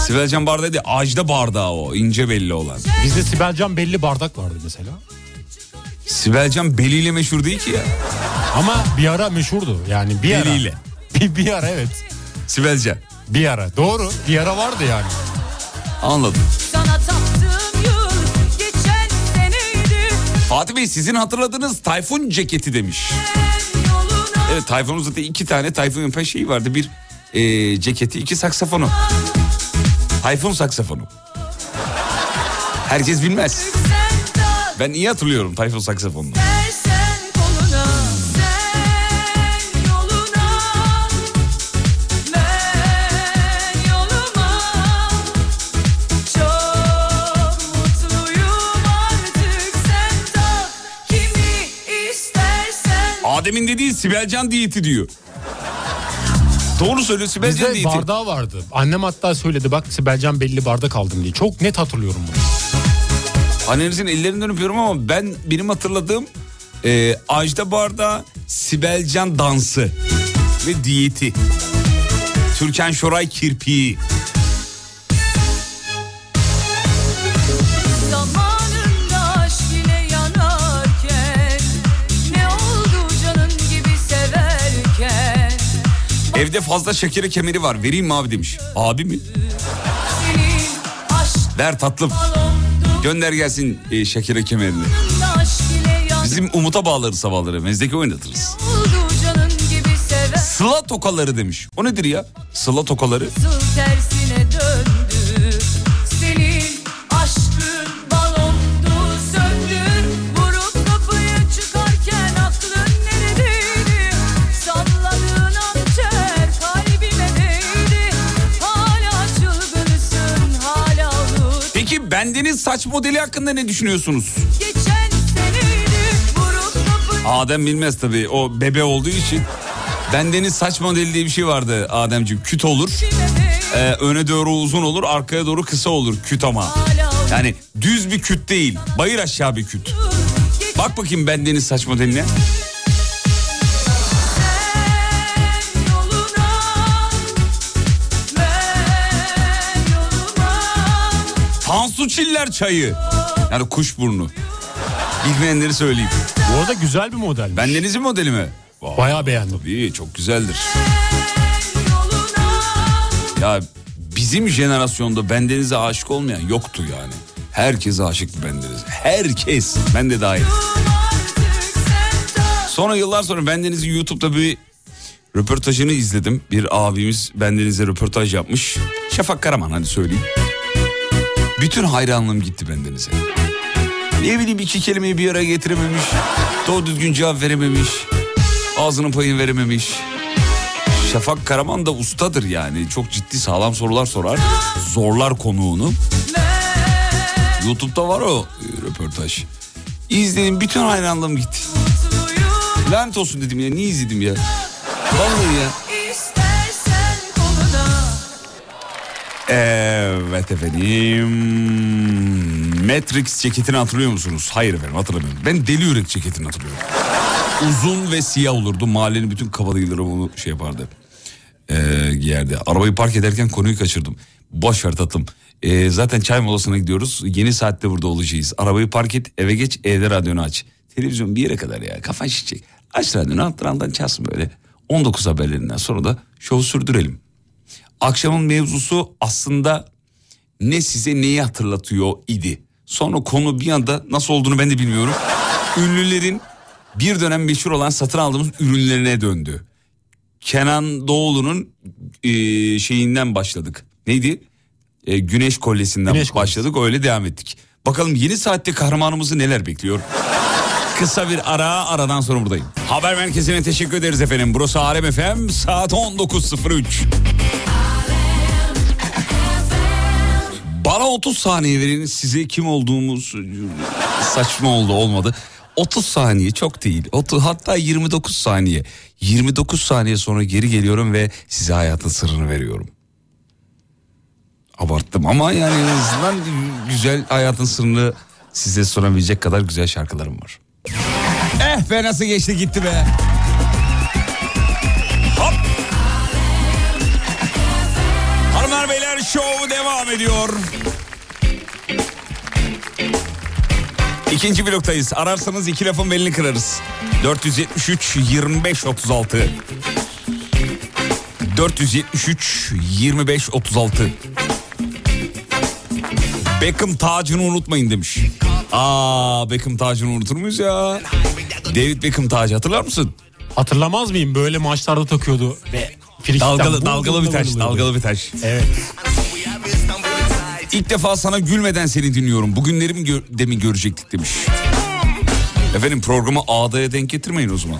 Sibelcan bardağı değil Ajda bardağı o ince belli olan. Bizde Sibelcan belli bardak vardı mesela. Sibelcan beliyle meşhur değil ki ya. Ama bir ara meşhurdu. Yani bir ara. Beliyle. Bir, bir ara evet. Sibelcan. Bir ara. Doğru. Bir ara vardı yani. Anladım. Fatih Bey sizin hatırladığınız Tayfun ceketi demiş. Evet Tayfun'un zaten iki tane Tayfun yapan şeyi vardı. Bir e, ceketi iki saksafonu. Tayfun saksafonu. Herkes bilmez. Ben iyi hatırlıyorum Tayfun saksafonunu. Adem'in dediği Sibelcan diyeti diyor. Doğru söylüyor Sibelcan Bizde diyeti. bardağı vardı. Annem hatta söyledi bak Sibelcan belli bardak aldım diye. Çok net hatırlıyorum bunu. Annenizin ellerinden öpüyorum ama ben benim hatırladığım e, Ajda Barda Sibelcan dansı ve diyeti. Türkan Şoray kirpiği. Evde fazla şekeri kemeri var vereyim mi abi demiş. Abi mi? Ver tatlım. Gönder gelsin e, şekeri kemerini. Bizim Umut'a bağlarız sabahları mezdeki oynatırız. Sıla tokaları demiş. O nedir ya? Sıla tokaları. Nasıl Peki bendeniz saç modeli hakkında ne düşünüyorsunuz? Adem bilmez tabii o bebe olduğu için. Bendeniz saç modeli diye bir şey vardı Ademciğim. Küt olur. Ee, öne doğru uzun olur arkaya doğru kısa olur küt ama. Yani düz bir küt değil. Bayır aşağı bir küt. Bak bakayım bendeniz saç modeline. Tansu Çiller çayı. Yani kuşburnu. Bilmeyenleri söyleyeyim. Bu arada güzel bir model. Bendenizin modeli mi? Bayağı beğendim. İyi çok güzeldir. Ya bizim jenerasyonda bendenize aşık olmayan yoktu yani. Herkes aşıktı bendenize. Herkes. Ben de dahil. Sonra yıllar sonra bendenizin YouTube'da bir röportajını izledim. Bir abimiz bendenize röportaj yapmış. Şafak Karaman hadi söyleyeyim. Bütün hayranlığım gitti bendenize. Ne bileyim iki kelimeyi bir araya getirememiş. Doğru düzgün cevap verememiş. Ağzının payını verememiş. Şafak Karaman da ustadır yani. Çok ciddi sağlam sorular sorar. Zorlar konuğunu. YouTube'da var o e, röportaj. İzledim bütün hayranlığım gitti. Lanet olsun dedim ya niye izledim ya. Vallahi ya. Evet efendim. Matrix ceketini hatırlıyor musunuz? Hayır efendim hatırlamıyorum. Ben deli yürek ceketini hatırlıyorum. Uzun ve siyah olurdu. Mahallenin bütün kabadayıları onu şey yapardı. Ee, giyerdi. Arabayı park ederken konuyu kaçırdım. Boş ver tatlım. Ee, zaten çay molasına gidiyoruz. Yeni saatte burada olacağız. Arabayı park et eve geç evde radyonu aç. Televizyon bir yere kadar ya kafan şişecek. Aç radyonu altından çalsın böyle. 19 haberlerinden sonra da şovu sürdürelim. Akşamın mevzusu aslında ne size neyi hatırlatıyor idi. Sonra konu bir anda nasıl olduğunu ben de bilmiyorum. Ünlülerin bir dönem meşhur olan satın aldığımız ürünlerine döndü. Kenan Doğulu'nun e, şeyinden başladık. Neydi? E, güneş kolyesinden Güneş başladık öyle devam ettik. Bakalım yeni saatte kahramanımızı neler bekliyor? Kısa bir ara aradan sonra buradayım. Haber merkezine teşekkür ederiz efendim. Burası Alem FM saat 19.03. Bana 30 saniye verin size kim olduğumuz saçma oldu olmadı. 30 saniye çok değil. 30, hatta 29 saniye. 29 saniye sonra geri geliyorum ve size hayatın sırrını veriyorum. Abarttım ama yani en azından güzel hayatın sırrını size sorabilecek kadar güzel şarkılarım var. Eh be nasıl geçti gitti be. Hanımlar show devam ediyor. İkinci bloktayız. Ararsanız iki lafın belini kırarız. 473 25 36. 473 25 36. Beckham tacını unutmayın demiş. Aa Beckham tacını unutur muyuz ya? David Beckham tacı hatırlar mısın? Hatırlamaz mıyım? Böyle maçlarda takıyordu frikikten Dalgalı, dalgalı bir taş, dalgalı bir taş. Evet. İlk defa sana gülmeden seni dinliyorum. Bugünlerimi gör, demin görecektik demiş. Efendim programı ağdaya denk getirmeyin o zaman.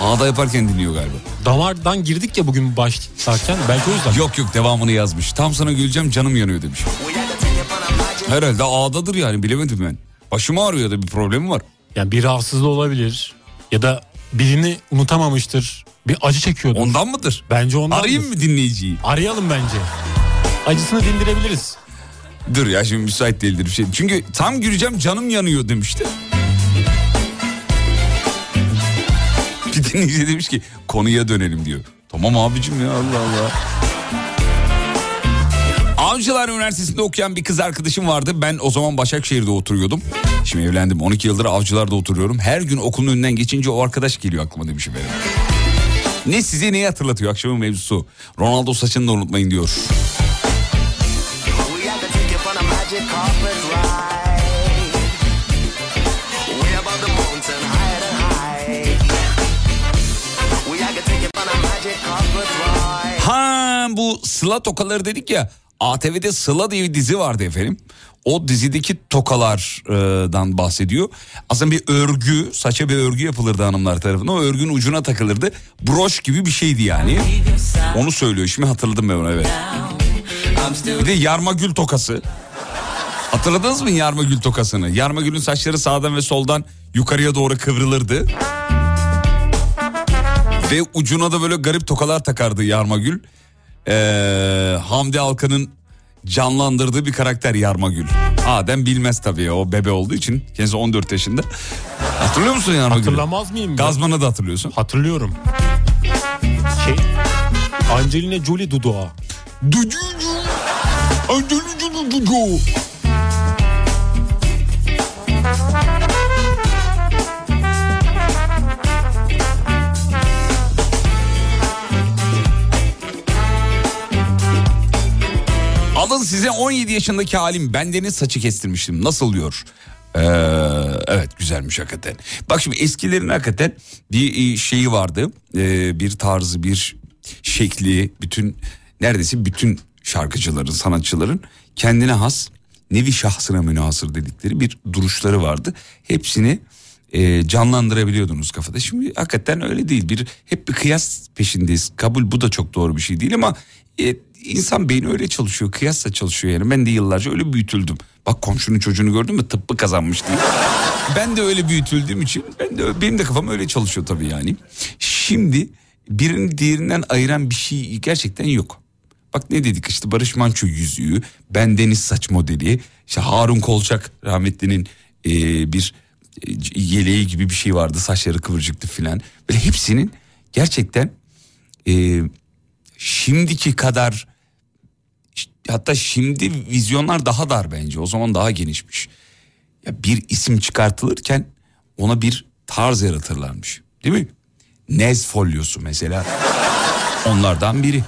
Ağda yaparken dinliyor galiba. Damardan girdik ya bugün başlarken belki o yüzden. Yok yok devamını yazmış. Tam sana güleceğim canım yanıyor demiş. Herhalde ağdadır yani bilemedim ben. Başım ağrıyor da bir problemi var. Yani bir rahatsızlığı olabilir ya da birini unutamamıştır. Bir acı çekiyordur. Ondan mıdır? Bence ondan. Arayayım mı dinleyiciyi? Arayalım bence. Acısını dindirebiliriz. Dur ya şimdi müsait değildir bir şey. Çünkü tam güleceğim canım yanıyor demişti. Bir dinleyici demiş ki konuya dönelim diyor. Tamam abicim ya Allah Allah. Avcılar Üniversitesi'nde okuyan bir kız arkadaşım vardı. Ben o zaman Başakşehir'de oturuyordum. Şimdi evlendim. 12 yıldır Avcılar'da oturuyorum. Her gün okulun önünden geçince o arkadaş geliyor aklıma demişim benim. Ne size neyi hatırlatıyor akşamın mevzusu? Ronaldo saçını da unutmayın diyor. Ha bu Sıla tokaları dedik ya. ATV'de Sıla diye bir dizi vardı efendim. O dizideki tokalardan bahsediyor. Aslında bir örgü, saça bir örgü yapılırdı hanımlar tarafından. O örgünün ucuna takılırdı. Broş gibi bir şeydi yani. Onu söylüyor. Şimdi hatırladım ben onu evet. Bir de yarma gül tokası. Hatırladınız mı yarma gül tokasını? Yarma gülün saçları sağdan ve soldan yukarıya doğru kıvrılırdı. Ve ucuna da böyle garip tokalar takardı Yarmagül. Ee, Hamdi Alkan'ın canlandırdığı bir karakter Yarmagül. Adem bilmez tabii o bebe olduğu için. Kendisi 14 yaşında. Hatırlıyor musun Yarmagül'ü? Hatırlamaz mıyım? ya? Gazman'ı da hatırlıyorsun. Hatırlıyorum. Şey Angelina Jolie dudağı. Alın size 17 yaşındaki halim. Bendeniz saçı kestirmiştim. Nasıl diyor? Ee, evet güzelmiş hakikaten. Bak şimdi eskilerin hakikaten bir e, şeyi vardı. Ee, bir tarzı, bir şekli, bütün neredeyse bütün şarkıcıların, sanatçıların kendine has nevi şahsına münasır dedikleri bir duruşları vardı. Hepsini e, canlandırabiliyordunuz kafada. Şimdi hakikaten öyle değil. Bir hep bir kıyas peşindeyiz. Kabul bu da çok doğru bir şey değil ama e, insan beyni öyle çalışıyor. Kıyasla çalışıyor yani. Ben de yıllarca öyle büyütüldüm. Bak komşunun çocuğunu gördün mü tıbbı kazanmış diye. ben de öyle büyütüldüğüm için ben de benim de kafam öyle çalışıyor tabii yani. Şimdi birini diğerinden ayıran bir şey gerçekten yok. Bak ne dedik işte Barış Manço yüzüğü, ben Deniz Saç modeli, işte Harun Kolçak rahmetlinin e, bir e, yeleği gibi bir şey vardı saçları kıvırcıktı filan. Böyle hepsinin gerçekten e, şimdiki kadar işte hatta şimdi vizyonlar daha dar bence o zaman daha genişmiş. Ya bir isim çıkartılırken ona bir tarz yaratırlarmış değil mi? Nez folyosu mesela onlardan biri.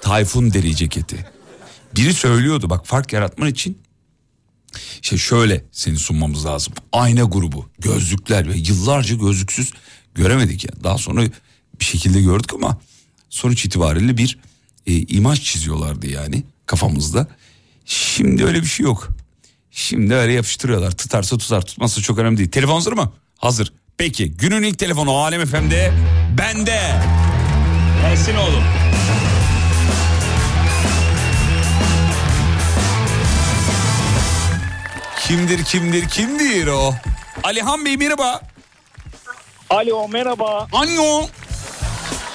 Tayfun deri ceketi. Biri söylüyordu bak fark yaratman için şey şöyle seni sunmamız lazım. Ayna grubu, gözlükler ve yıllarca gözlüksüz göremedik ya. Daha sonra bir şekilde gördük ama sonuç itibariyle bir e, imaj çiziyorlardı yani kafamızda. Şimdi öyle bir şey yok. Şimdi öyle yapıştırıyorlar. Tutarsa tutar, tutmazsa çok önemli değil. Telefon hazır mı? Hazır. Peki günün ilk telefonu Alem FM'de bende. Gelsin oğlum. Kimdir kimdir kimdir o? Alihan Bey merhaba. Alo merhaba. Anyo.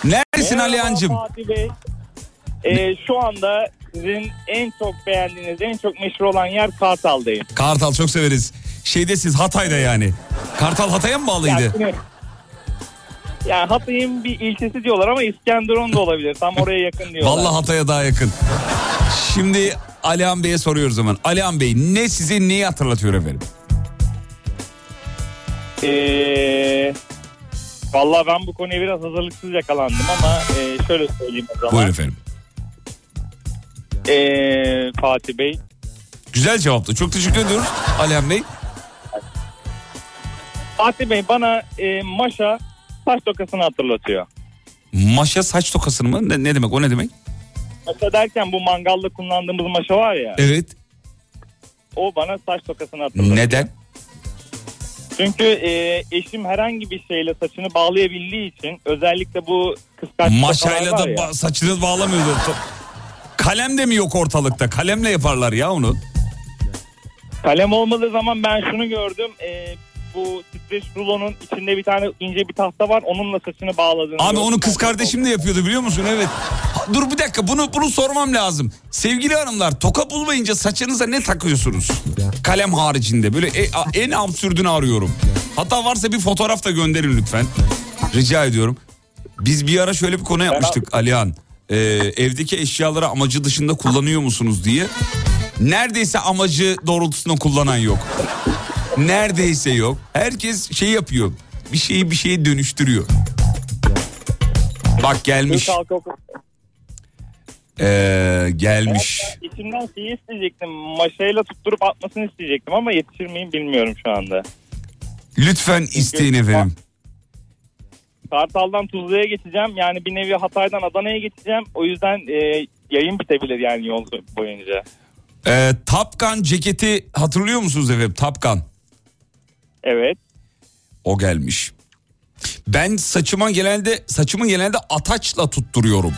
Neredesin Merhaba Alihan'cığım? Fatih Bey. Ee, şu anda sizin en çok beğendiğiniz, en çok meşhur olan yer Kartal'dayım. Kartal çok severiz. Şeyde siz Hatay'da yani. Kartal Hatay'a mı bağlıydı? Yani, Yani Hatay'ın bir ilçesi diyorlar ama İskenderun da olabilir. Tam oraya yakın diyorlar. Vallahi Hatay'a daha yakın. Şimdi Alihan Bey'e soruyoruz hemen. Alihan Bey ne size neyi hatırlatıyor efendim? Ee, vallahi ben bu konuya biraz hazırlıksız yakalandım ama e, şöyle söyleyeyim o zaman. Buyurun efendim. Ee, Fatih Bey. Güzel cevaptı. Çok teşekkür ediyoruz Alihan Bey. Fatih Bey bana e, Maşa saç tokasını hatırlatıyor. Maşa saç tokasını mı? Ne, ne demek o ne demek? Maşa derken bu mangalda kullandığımız maşa var ya. Evet. O bana saç tokasını hatırlatıyor. Neden? Çünkü e, eşim herhangi bir şeyle saçını bağlayabildiği için özellikle bu kıskaç Maşayla da ba- saçını bağlamıyordu. Kalem de mi yok ortalıkta? Kalemle yaparlar ya onu. Kalem olmadığı zaman ben şunu gördüm. E, bu streç rulonun içinde bir tane ince bir tahta var. Onunla saçını bağladığını Abi onu kız kardeşim de yapıyordu biliyor musun? Evet. Ha, dur bir dakika bunu bunu sormam lazım. Sevgili hanımlar toka bulmayınca saçınıza ne takıyorsunuz? Kalem haricinde böyle e- a- en absürdünü arıyorum. Hatta varsa bir fotoğraf da gönderin lütfen. Rica ediyorum. Biz bir ara şöyle bir konu yapmıştık Alihan. Ee, evdeki eşyaları amacı dışında kullanıyor musunuz diye. Neredeyse amacı doğrultusunda kullanan yok. Neredeyse yok. Herkes şey yapıyor. Bir şeyi bir şeye dönüştürüyor. Bak gelmiş. Ee, gelmiş. İçimden şeyi isteyecektim. Maşayla tutturup atmasını isteyecektim ama yetişir miyim bilmiyorum şu anda. Lütfen isteyin efendim. Kartal'dan Tuzla'ya geçeceğim. Yani bir nevi Hatay'dan Adana'ya geçeceğim. O yüzden e, yayın bitebilir yani yol boyunca. Ee, Top Gun ceketi hatırlıyor musunuz efendim? Top Gun. Evet. O gelmiş. Ben saçıma genelde saçımı genelde ataçla tutturuyorum.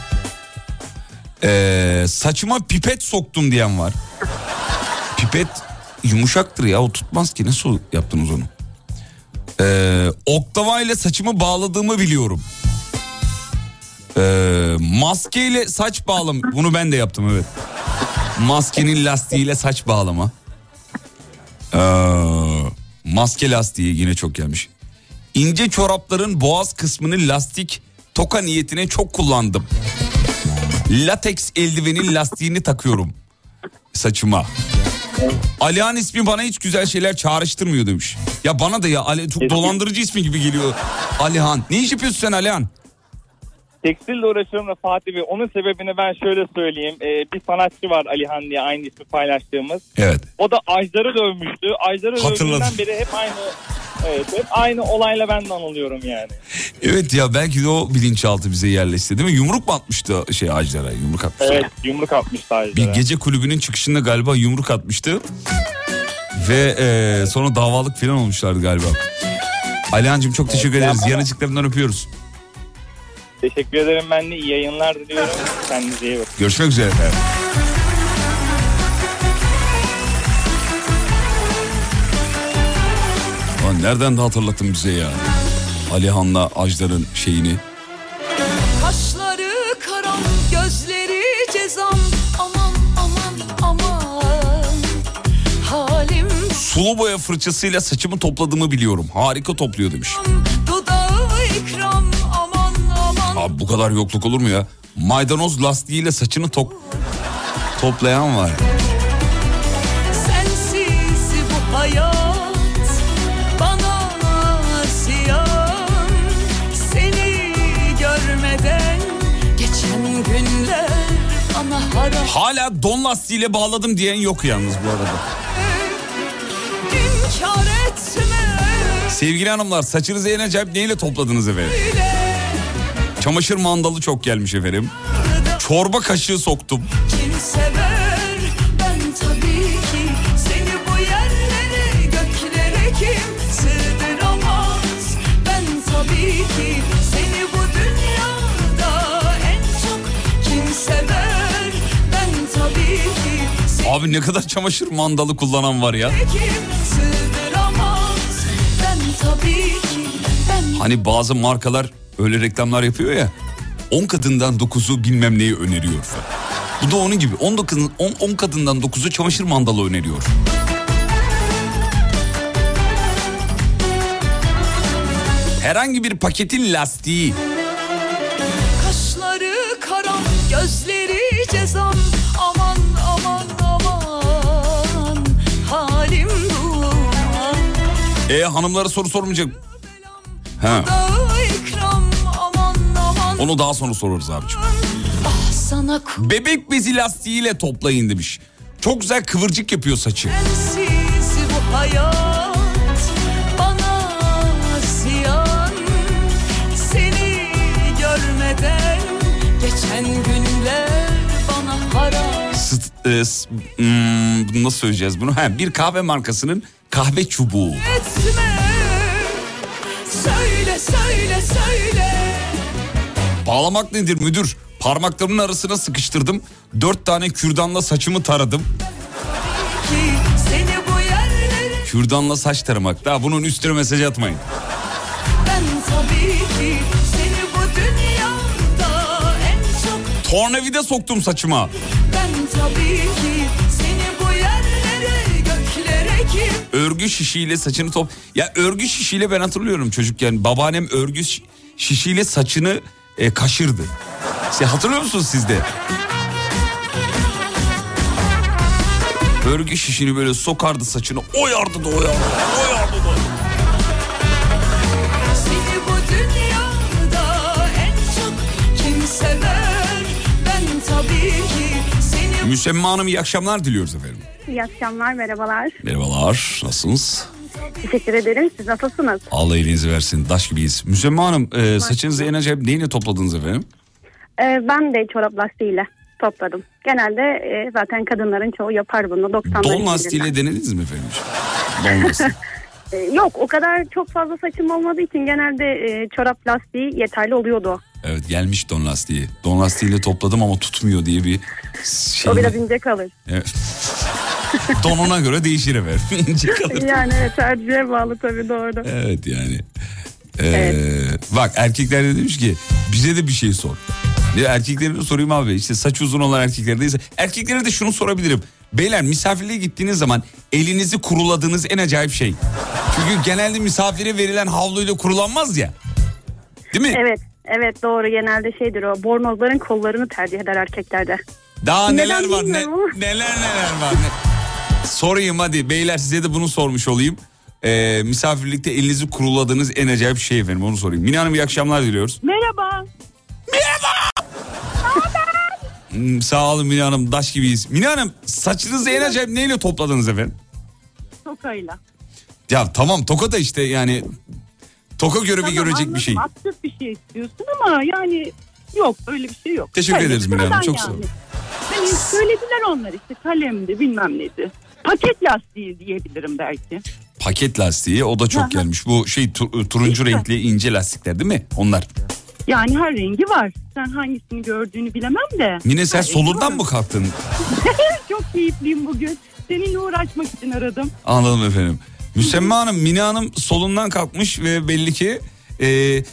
Ee, saçıma pipet soktum diyen var. Pipet yumuşaktır ya o tutmaz ki nasıl yaptınız onu? Ee, oktava ile saçımı bağladığımı biliyorum. Ee, maskeyle saç bağlam bunu ben de yaptım evet. Maskenin lastiğiyle saç bağlama. Ee, maske lastiği yine çok gelmiş. İnce çorapların boğaz kısmını lastik toka niyetine çok kullandım. Lateks eldivenin lastiğini takıyorum saçıma. Alihan ismi bana hiç güzel şeyler çağrıştırmıyor demiş. Ya bana da ya Ali, çok dolandırıcı ismi gibi geliyor. Alihan. Ne iş yapıyorsun sen Alihan? Tekstille uğraşıyorum da Fatih Bey. Onun sebebini ben şöyle söyleyeyim. E, bir sanatçı var Alihan diye aynı ismi paylaştığımız. Evet. O da Ajdar'ı dövmüştü. Ajdar'ı dövdüğünden beri hep aynı evet, hep aynı olayla ben de anılıyorum yani. Evet ya belki de o bilinçaltı bize yerleşti değil mi? Yumruk mu atmıştı şey Ajdar'a? Yumruk atmıştı. Evet yumruk atmıştı Ajdar'a. Bir gece kulübünün çıkışında galiba yumruk atmıştı. Ve e, sonra davalık falan olmuşlardı galiba. Alihan'cığım çok teşekkür ederiz. Yanıcıklarından öpüyoruz. Teşekkür ederim ben de iyi yayınlar diliyorum. Kendinize iyi bakın. Görüşmek üzere efendim. Lan nereden de hatırlattın bize ya? Alihan'la Ajdar'ın şeyini. Kaşları karam, gözleri cezam. Aman aman aman. Halim Sulu boya fırçasıyla saçımı topladığımı biliyorum. Harika topluyor demiş. dudağı ikram. Aman aman. Abi bu kadar yokluk olur mu ya? Maydanoz lastiğiyle saçını top toplayan var. Sensiz bu hayat. Hala don lastiğiyle bağladım diyen yok yalnız bu arada. Sevgili hanımlar saçınızı en acayip neyle topladınız efendim? Çamaşır mandalı çok gelmiş efendim. Çorba kaşığı soktum. Sever? Yerlere göklere sever? Seni Abi ne kadar çamaşır mandalı kullanan var ya. kim sığdıramaz Ben tabii ki Hani bazı markalar öyle reklamlar yapıyor ya. 10 kadından 9'u bilmem neyi öneriyor falan. Bu da onun gibi. 10, 10, 10 kadından 9'u çamaşır mandalı öneriyor. Herhangi bir paketin lastiği. Kaşları karam, gözleri cezam Aman aman aman Halim duman E hanımlara soru sormayacak. Ha, onu daha sonra sorarız abicim. Ah Bebek bezi lastiğiyle toplayın demiş. Çok güzel kıvırcık yapıyor saçı. e, s- hmm, nasıl söyleyeceğiz bunu? Ha, bir kahve markasının kahve çubuğu. etme Söyle söyle söyle Bağlamak nedir müdür? Parmaklarımın arasına sıkıştırdım. Dört tane kürdanla saçımı taradım. Kürdanla saç taramak. Daha bunun üstüne mesaj atmayın. Tornavida soktum saçıma. ben tabii ki Örgü şişiyle saçını top... Ya örgü şişiyle ben hatırlıyorum çocukken. Babaannem örgü şi- şişiyle saçını e, kaşırdı. Siz hatırlıyor musunuz siz de? Örgü şişini böyle sokardı saçını. Oyardı da oyardı. Oyardı da. ki seni Müsemma Hanım iyi akşamlar diliyoruz efendim. İyi akşamlar, merhabalar. Merhabalar. Nasılsınız? Teşekkür ederim. Siz nasılsınız? Allah iyiliğinizi versin. Daş gibiyiz. Müsemma Hanım e, saçınızı en acayip neyle topladınız efendim? Ee, ben de çorap lastiğiyle topladım. Genelde e, zaten kadınların çoğu yapar bunu. 90'ların Don lastiğiyle denediniz mi efendim? Don lastiği. Ee, yok o kadar çok fazla saçım olmadığı için genelde e, çorap lastiği yeterli oluyordu. Evet gelmiş don lastiği. Don lastiğiyle topladım ama tutmuyor diye bir şey. O biraz ince kalır. Evet. Donuna göre değişir efendim. İnce kalır. yani evet tercihe bağlı tabii doğru. Evet yani. Ee, Bak erkekler de demiş ki bize de bir şey sor. Ya erkeklere de sorayım abi işte saç uzun olan erkeklere de erkeklere de şunu sorabilirim. Beyler misafirliğe gittiğiniz zaman elinizi kuruladığınız en acayip şey. Çünkü genelde misafire verilen havluyla kurulanmaz ya. Değil mi? Evet evet doğru genelde şeydir o bornozların kollarını tercih eder erkeklerde. Daha Neden neler var ne, neler neler var. Sorayım hadi beyler size de bunu sormuş olayım. Ee, misafirlikte elinizi kuruladığınız en acayip şey efendim onu sorayım. Mine Hanım iyi akşamlar diliyoruz. Merhaba. Hmm, sağ olun Mine Hanım daş gibiyiz. Mine Hanım saçınızı en acayip neyle topladınız efendim? Tokayla. Ya tamam toka da işte yani toka görevi Tamam, görecek anladım. bir şey. Aktif bir şey istiyorsun ama yani yok öyle bir şey yok. Teşekkür ederiz Mine Hanım, çok sağ olun. Hani söylediler onlar işte kalemdi bilmem neydi. Paket lastiği diyebilirim belki. Paket lastiği o da çok Aha. gelmiş. Bu şey tu- turuncu renkli ince lastikler değil mi? Onlar. Yani her rengi var. Sen hangisini gördüğünü bilemem de. Mine sen Her var. mı kalktın? Çok keyifliyim bugün. Seninle uğraşmak için aradım. Anladım efendim. Müsemma Hanım, Mine Hanım solundan kalkmış ve belli ki e,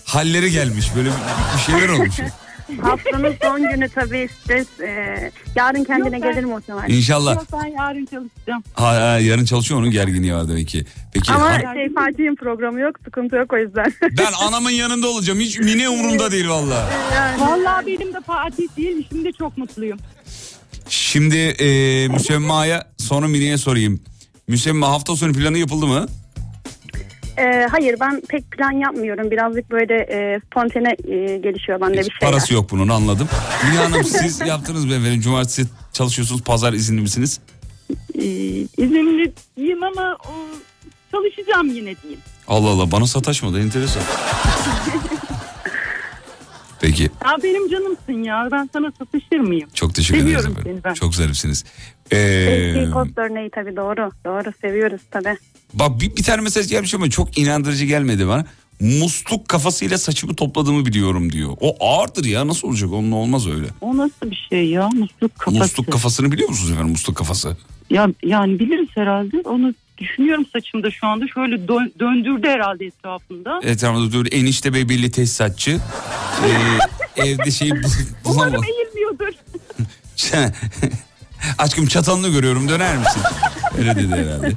halleri gelmiş. Böyle bir şeyler olmuş. Haftanın son günü tabii stres. e, yarın kendine Yok, ben- gelir muhtemelen. İnşallah. Yok ben yarın çalışacağım. Ha, ha, yarın çalışıyor onun gerginliği var demek ki. Peki Ama ha- şey Fatih'in programı yok sıkıntı yok o yüzden. ben anamın yanında olacağım. Hiç Mine umurumda değil valla. Vallahi benim de Fatih değil. Şimdi çok mutluyum. Şimdi e, Müsemma'ya sonra Mine'ye sorayım. Müsemma hafta sonu planı yapıldı mı? Ee, hayır ben pek plan yapmıyorum. Birazcık böyle e, spontane e, gelişiyor bende bir şeyler. Parası yok bunun anladım. Mine Hanım siz yaptınız mı efendim? Cumartesi çalışıyorsunuz. Pazar izinli misiniz? Ee, izinliyim ama o, çalışacağım yine diyeyim. Allah Allah bana sataşmadı enteresan. Peki Ya benim canımsın ya. Ben sana satışır mıyım? çok teşekkür ederiz Seviyorum efendim. seni ben. Çok zarifsiniz. Ee, Eski örneği tabii doğru. Doğru seviyoruz tabii. Bak bir, bir tane mesaj gelmiş ama çok inandırıcı gelmedi bana. Musluk kafasıyla saçımı topladığımı biliyorum diyor. O ağırdır ya nasıl olacak onunla olmaz öyle. O nasıl bir şey ya? Musluk kafası. Musluk kafasını biliyor musunuz efendim musluk kafası? Ya yani biliriz herhalde. Onu düşünüyorum saçımda şu anda. Şöyle dö- döndürdü herhalde etrafında. Etrafında böyle enişte bey belli tesisatçı. Ee, evde şey bul- Umarım eğilmiyordur. Aşkım çatalını görüyorum döner misin? Öyle dedi herhalde.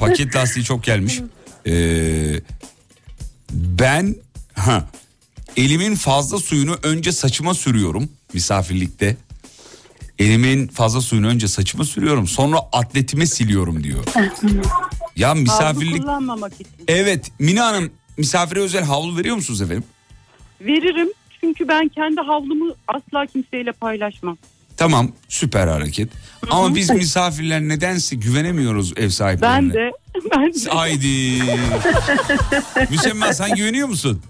Paket lastiği çok gelmiş. Ee, Ben ha, elimin fazla suyunu önce saçıma sürüyorum misafirlikte. Elimin fazla suyunu önce saçıma sürüyorum sonra atletime siliyorum diyor. Ya Havlu misafirlik kullanmamak için. evet Mine Hanım misafire özel havlu veriyor musunuz efendim? Veririm çünkü ben kendi havlumu asla kimseyle paylaşmam. Tamam süper hareket. Ama biz misafirler nedense güvenemiyoruz ev sahiplerine. Ben de ben de. Haydi. Müsemma sen güveniyor musun?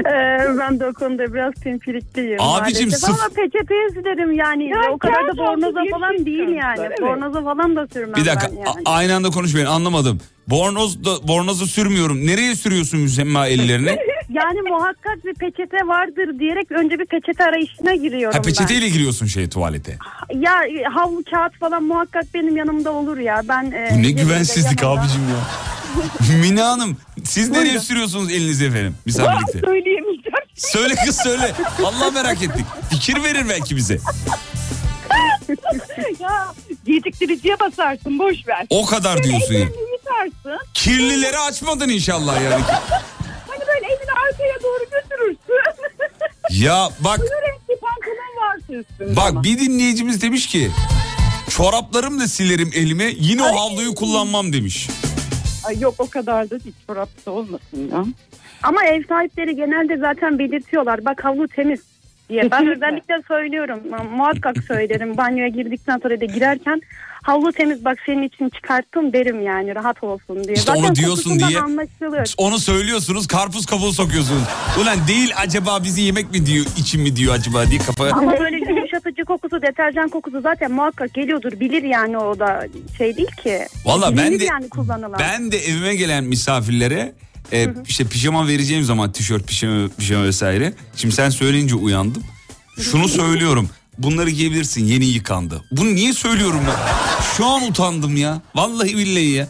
Ee, ben de o konuda biraz pimpirikliyim. Abicim, maalesef. sıf- Ama peçeteye silerim yani. Ya o kadar da bornoza falan değil yani. evet. Bornoza falan da sürmem Bir dakika ben yani. aynı anda konuşmayın anlamadım. Bornoz da, bornozu sürmüyorum. Nereye sürüyorsun Müsemma ellerini? Yani muhakkak bir peçete vardır diyerek önce bir peçete arayışına giriyorum Ha peçeteyle giriyorsun şey tuvalete. ben. Ya e, havlu kağıt falan muhakkak benim yanımda olur ya. Ben e, Bu ne güvensizlik yanımda. abicim ya. Mine Hanım siz nereye sürüyorsunuz elinizi efendim misafirlikte? Söyleyemeyeceğim. Söyle kız söyle. Allah merak ettik. Fikir verir belki bize. ya geciktiriciye basarsın boş ver. O kadar diyorsun ya. Ellerini yıkarsın. Kirlileri açmadın inşallah yani. Hani böyle elini arkaya doğru götürürsün. Ya bak Bu renkli pantolon varsa üstünde. bak bir dinleyicimiz demiş ki çoraplarımla silerim elime yine o havluyu kullanmam demiş. Ay yok o kadar da değil çorapta olmasın ya. Ama ev sahipleri genelde zaten belirtiyorlar. Bak havlu temiz diye. Ben Kesinlikle. özellikle söylüyorum. Muhakkak söylerim. Banyoya girdikten sonra da girerken havlu temiz bak senin için çıkarttım derim yani rahat olsun diye. İşte zaten onu diyorsun diye anlaşılıyor. onu söylüyorsunuz karpuz kabuğu sokuyorsunuz. Ulan değil acaba bizi yemek mi diyor için mi diyor acaba diye kafa. Ama böyle yumuşatıcı kokusu, deterjan kokusu zaten muhakkak geliyordur. Bilir yani o da şey değil ki. Valla ben de yani kullanılan. ben de evime gelen misafirlere e, işte pijama vereceğim zaman tişört pijama, pijama vesaire. Şimdi sen söyleyince uyandım. Şunu söylüyorum. Bunları giyebilirsin yeni yıkandı. Bunu niye söylüyorum ben? Şu an utandım ya. Vallahi billahi ya.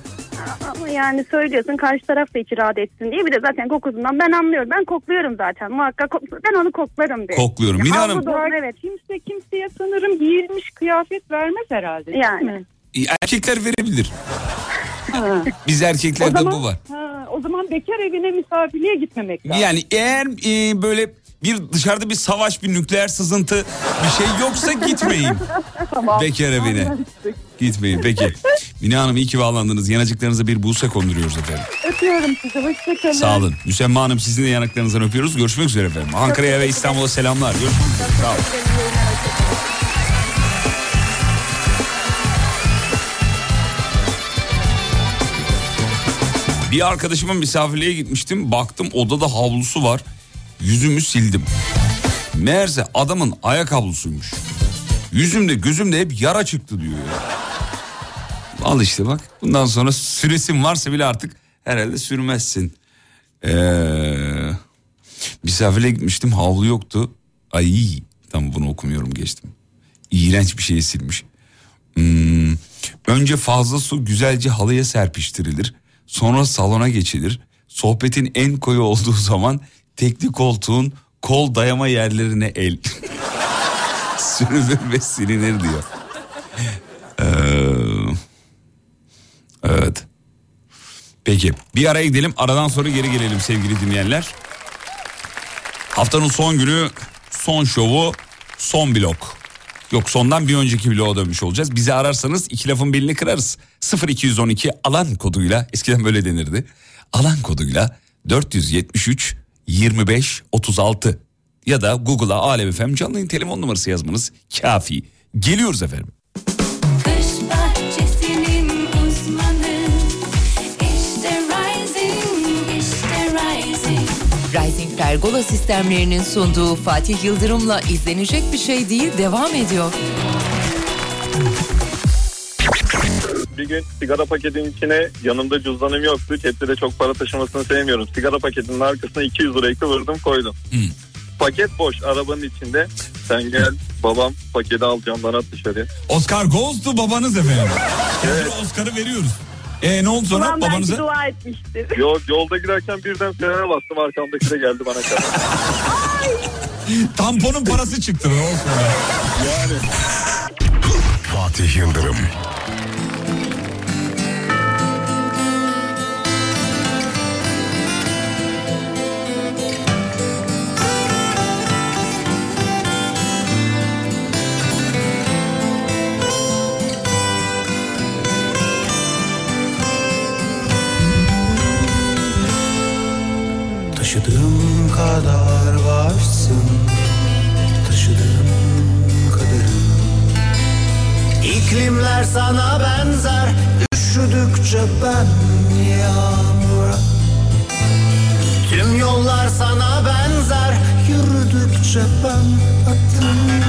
Ama yani söylüyorsun karşı taraf da hiç etsin diye. Bir de zaten kokusundan ben anlıyorum. Ben kokluyorum zaten. Muhakkak ben onu koklarım diye. Kokluyorum. Mine Hanım olsun, evet. Kimse kimseye sanırım giyilmiş kıyafet vermez herhalde. değil Yani. mi? erkekler verebilir. Ha. Biz erkeklerde zaman, bu var. Ha, o zaman bekar evine misafirliğe gitmemek lazım. Yani eğer e, böyle bir dışarıda bir savaş, bir nükleer sızıntı bir şey yoksa gitmeyin. tamam. Bekar evine. Anlaştık. Gitmeyin peki. Mine Hanım iyi ki bağlandınız. Yanacıklarınıza bir buse konduruyoruz efendim. Öpüyorum sizi. Hoşçakalın. Sağ olun. Müsemma Hanım sizin de yanaklarınızdan öpüyoruz. Görüşmek üzere efendim. Ankara'ya ve İstanbul'a selamlar. Görüşmek üzere. Sağ olun. Bir arkadaşıma misafirliğe gitmiştim. Baktım odada havlusu var. Yüzümü sildim. Meğerse adamın ayak havlusuymuş. Yüzümde gözümde hep yara çıktı diyor ya. Al işte bak. Bundan sonra süresin varsa bile artık herhalde sürmezsin. Ee, misafirliğe gitmiştim havlu yoktu. Ay tam bunu okumuyorum geçtim. İğrenç bir şey silmiş. Hmm, önce fazla su güzelce halıya serpiştirilir. Sonra salona geçilir. Sohbetin en koyu olduğu zaman tekli koltuğun kol dayama yerlerine el. Sürülür ve silinir diyor. Ee, evet. Peki bir araya gidelim aradan sonra geri gelelim sevgili dinleyenler. Haftanın son günü son şovu son blok. Yok sondan bir önceki bloğa dönmüş olacağız. Bizi ararsanız iki lafın belini kırarız. 0212 alan koduyla eskiden böyle denirdi. Alan koduyla 473 25 36 ya da Google'a Alem FM canlı yayın telefon numarası yazmanız kafi. Geliyoruz efendim. Uzmanı işte Rising, işte Rising. Rising Pergola sistemlerinin sunduğu Fatih Yıldırım'la izlenecek bir şey değil devam ediyor. Bir gün sigara paketinin içine yanımda cüzdanım yoktu. Cepte de çok para taşımasını sevmiyorum. Sigara paketinin arkasına 200 lirayı kıvırdım koydum. Paket boş arabanın içinde. Sen gel babam paketi al camdan at dışarıya. Oscar goes to babanız efendim. Evet. Oscar'ı veriyoruz. E ne oldu sonra Ulan babanıza? dua etmiştir. Yol, yolda giderken birden frene bastım arkamdaki de geldi bana kadar. Tamponun parası çıktı ne olsun ya. Yani. Fatih Yıldırım. Taşıdığım kadar varsın Taşıdığım kadarı İklimler sana benzer Üşüdükçe ben yağmura. Tüm yollar sana benzer Yürüdükçe ben atım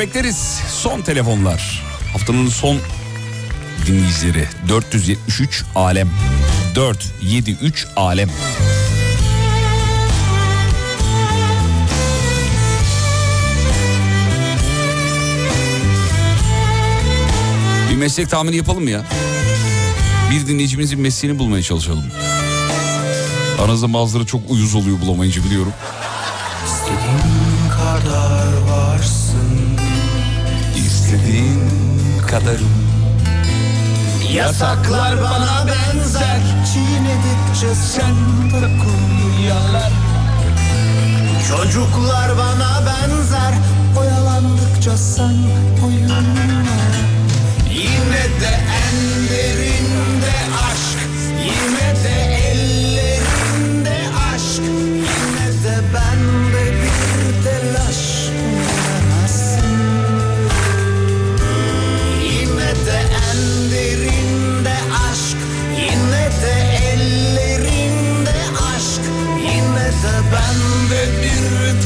bekleriz. Son telefonlar. Haftanın son dinleyicileri 473 alem. 473 alem. Bir meslek tahmini yapalım mı ya? Bir dinleyicimizin mesleğini bulmaya çalışalım. Aranızda bazıları çok uyuz oluyor bulamayınca biliyorum. İstediğin kadar İstediğin kadarım. Yasaklar bana benzer. Çiğnedikçe sen dokun yalar Çocuklar bana benzer. Oyalandıkça sen oyunlar. Yine de en derinde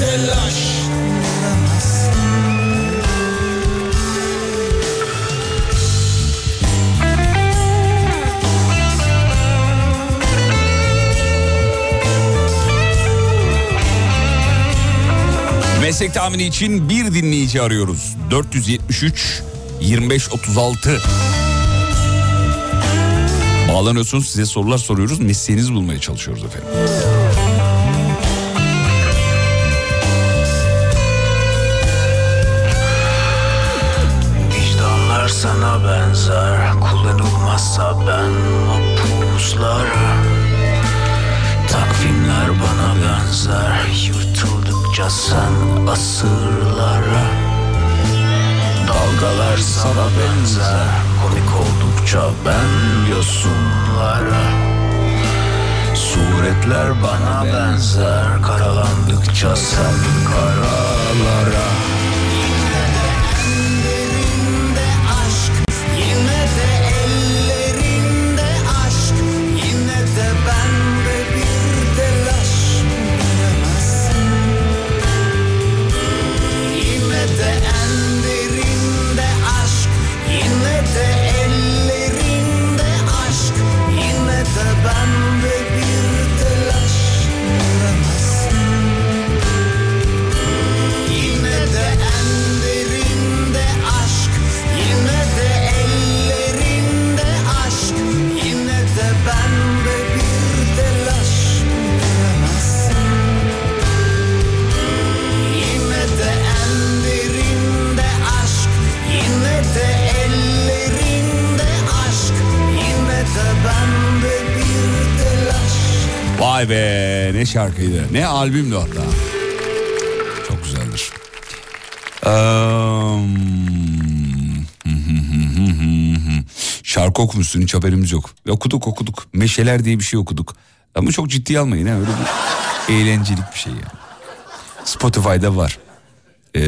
telaş Meslek tahmini için bir dinleyici arıyoruz. 473 25 36. Bağlanıyorsunuz size sorular soruyoruz. Mesleğinizi bulmaya çalışıyoruz efendim. Sana benzer Kullanılmazsa ben mapuslar Takvimler bana benzer Yırtıldıkça sen asırlara Dalgalar sana benzer Komik oldukça ben yosunlara Suretler bana benzer Karalandıkça sen karalara Vay be ne şarkıydı. Ne albümdü hatta. Çok güzeldir. Eee, Şarkı okumuşsun hiç haberimiz yok. E, Okuduk okuduk. Meşeler diye bir şey okuduk. Ama çok ciddiye almayın ha öyle bir eğlencelik bir şey yani. Spotify'da var. Ee,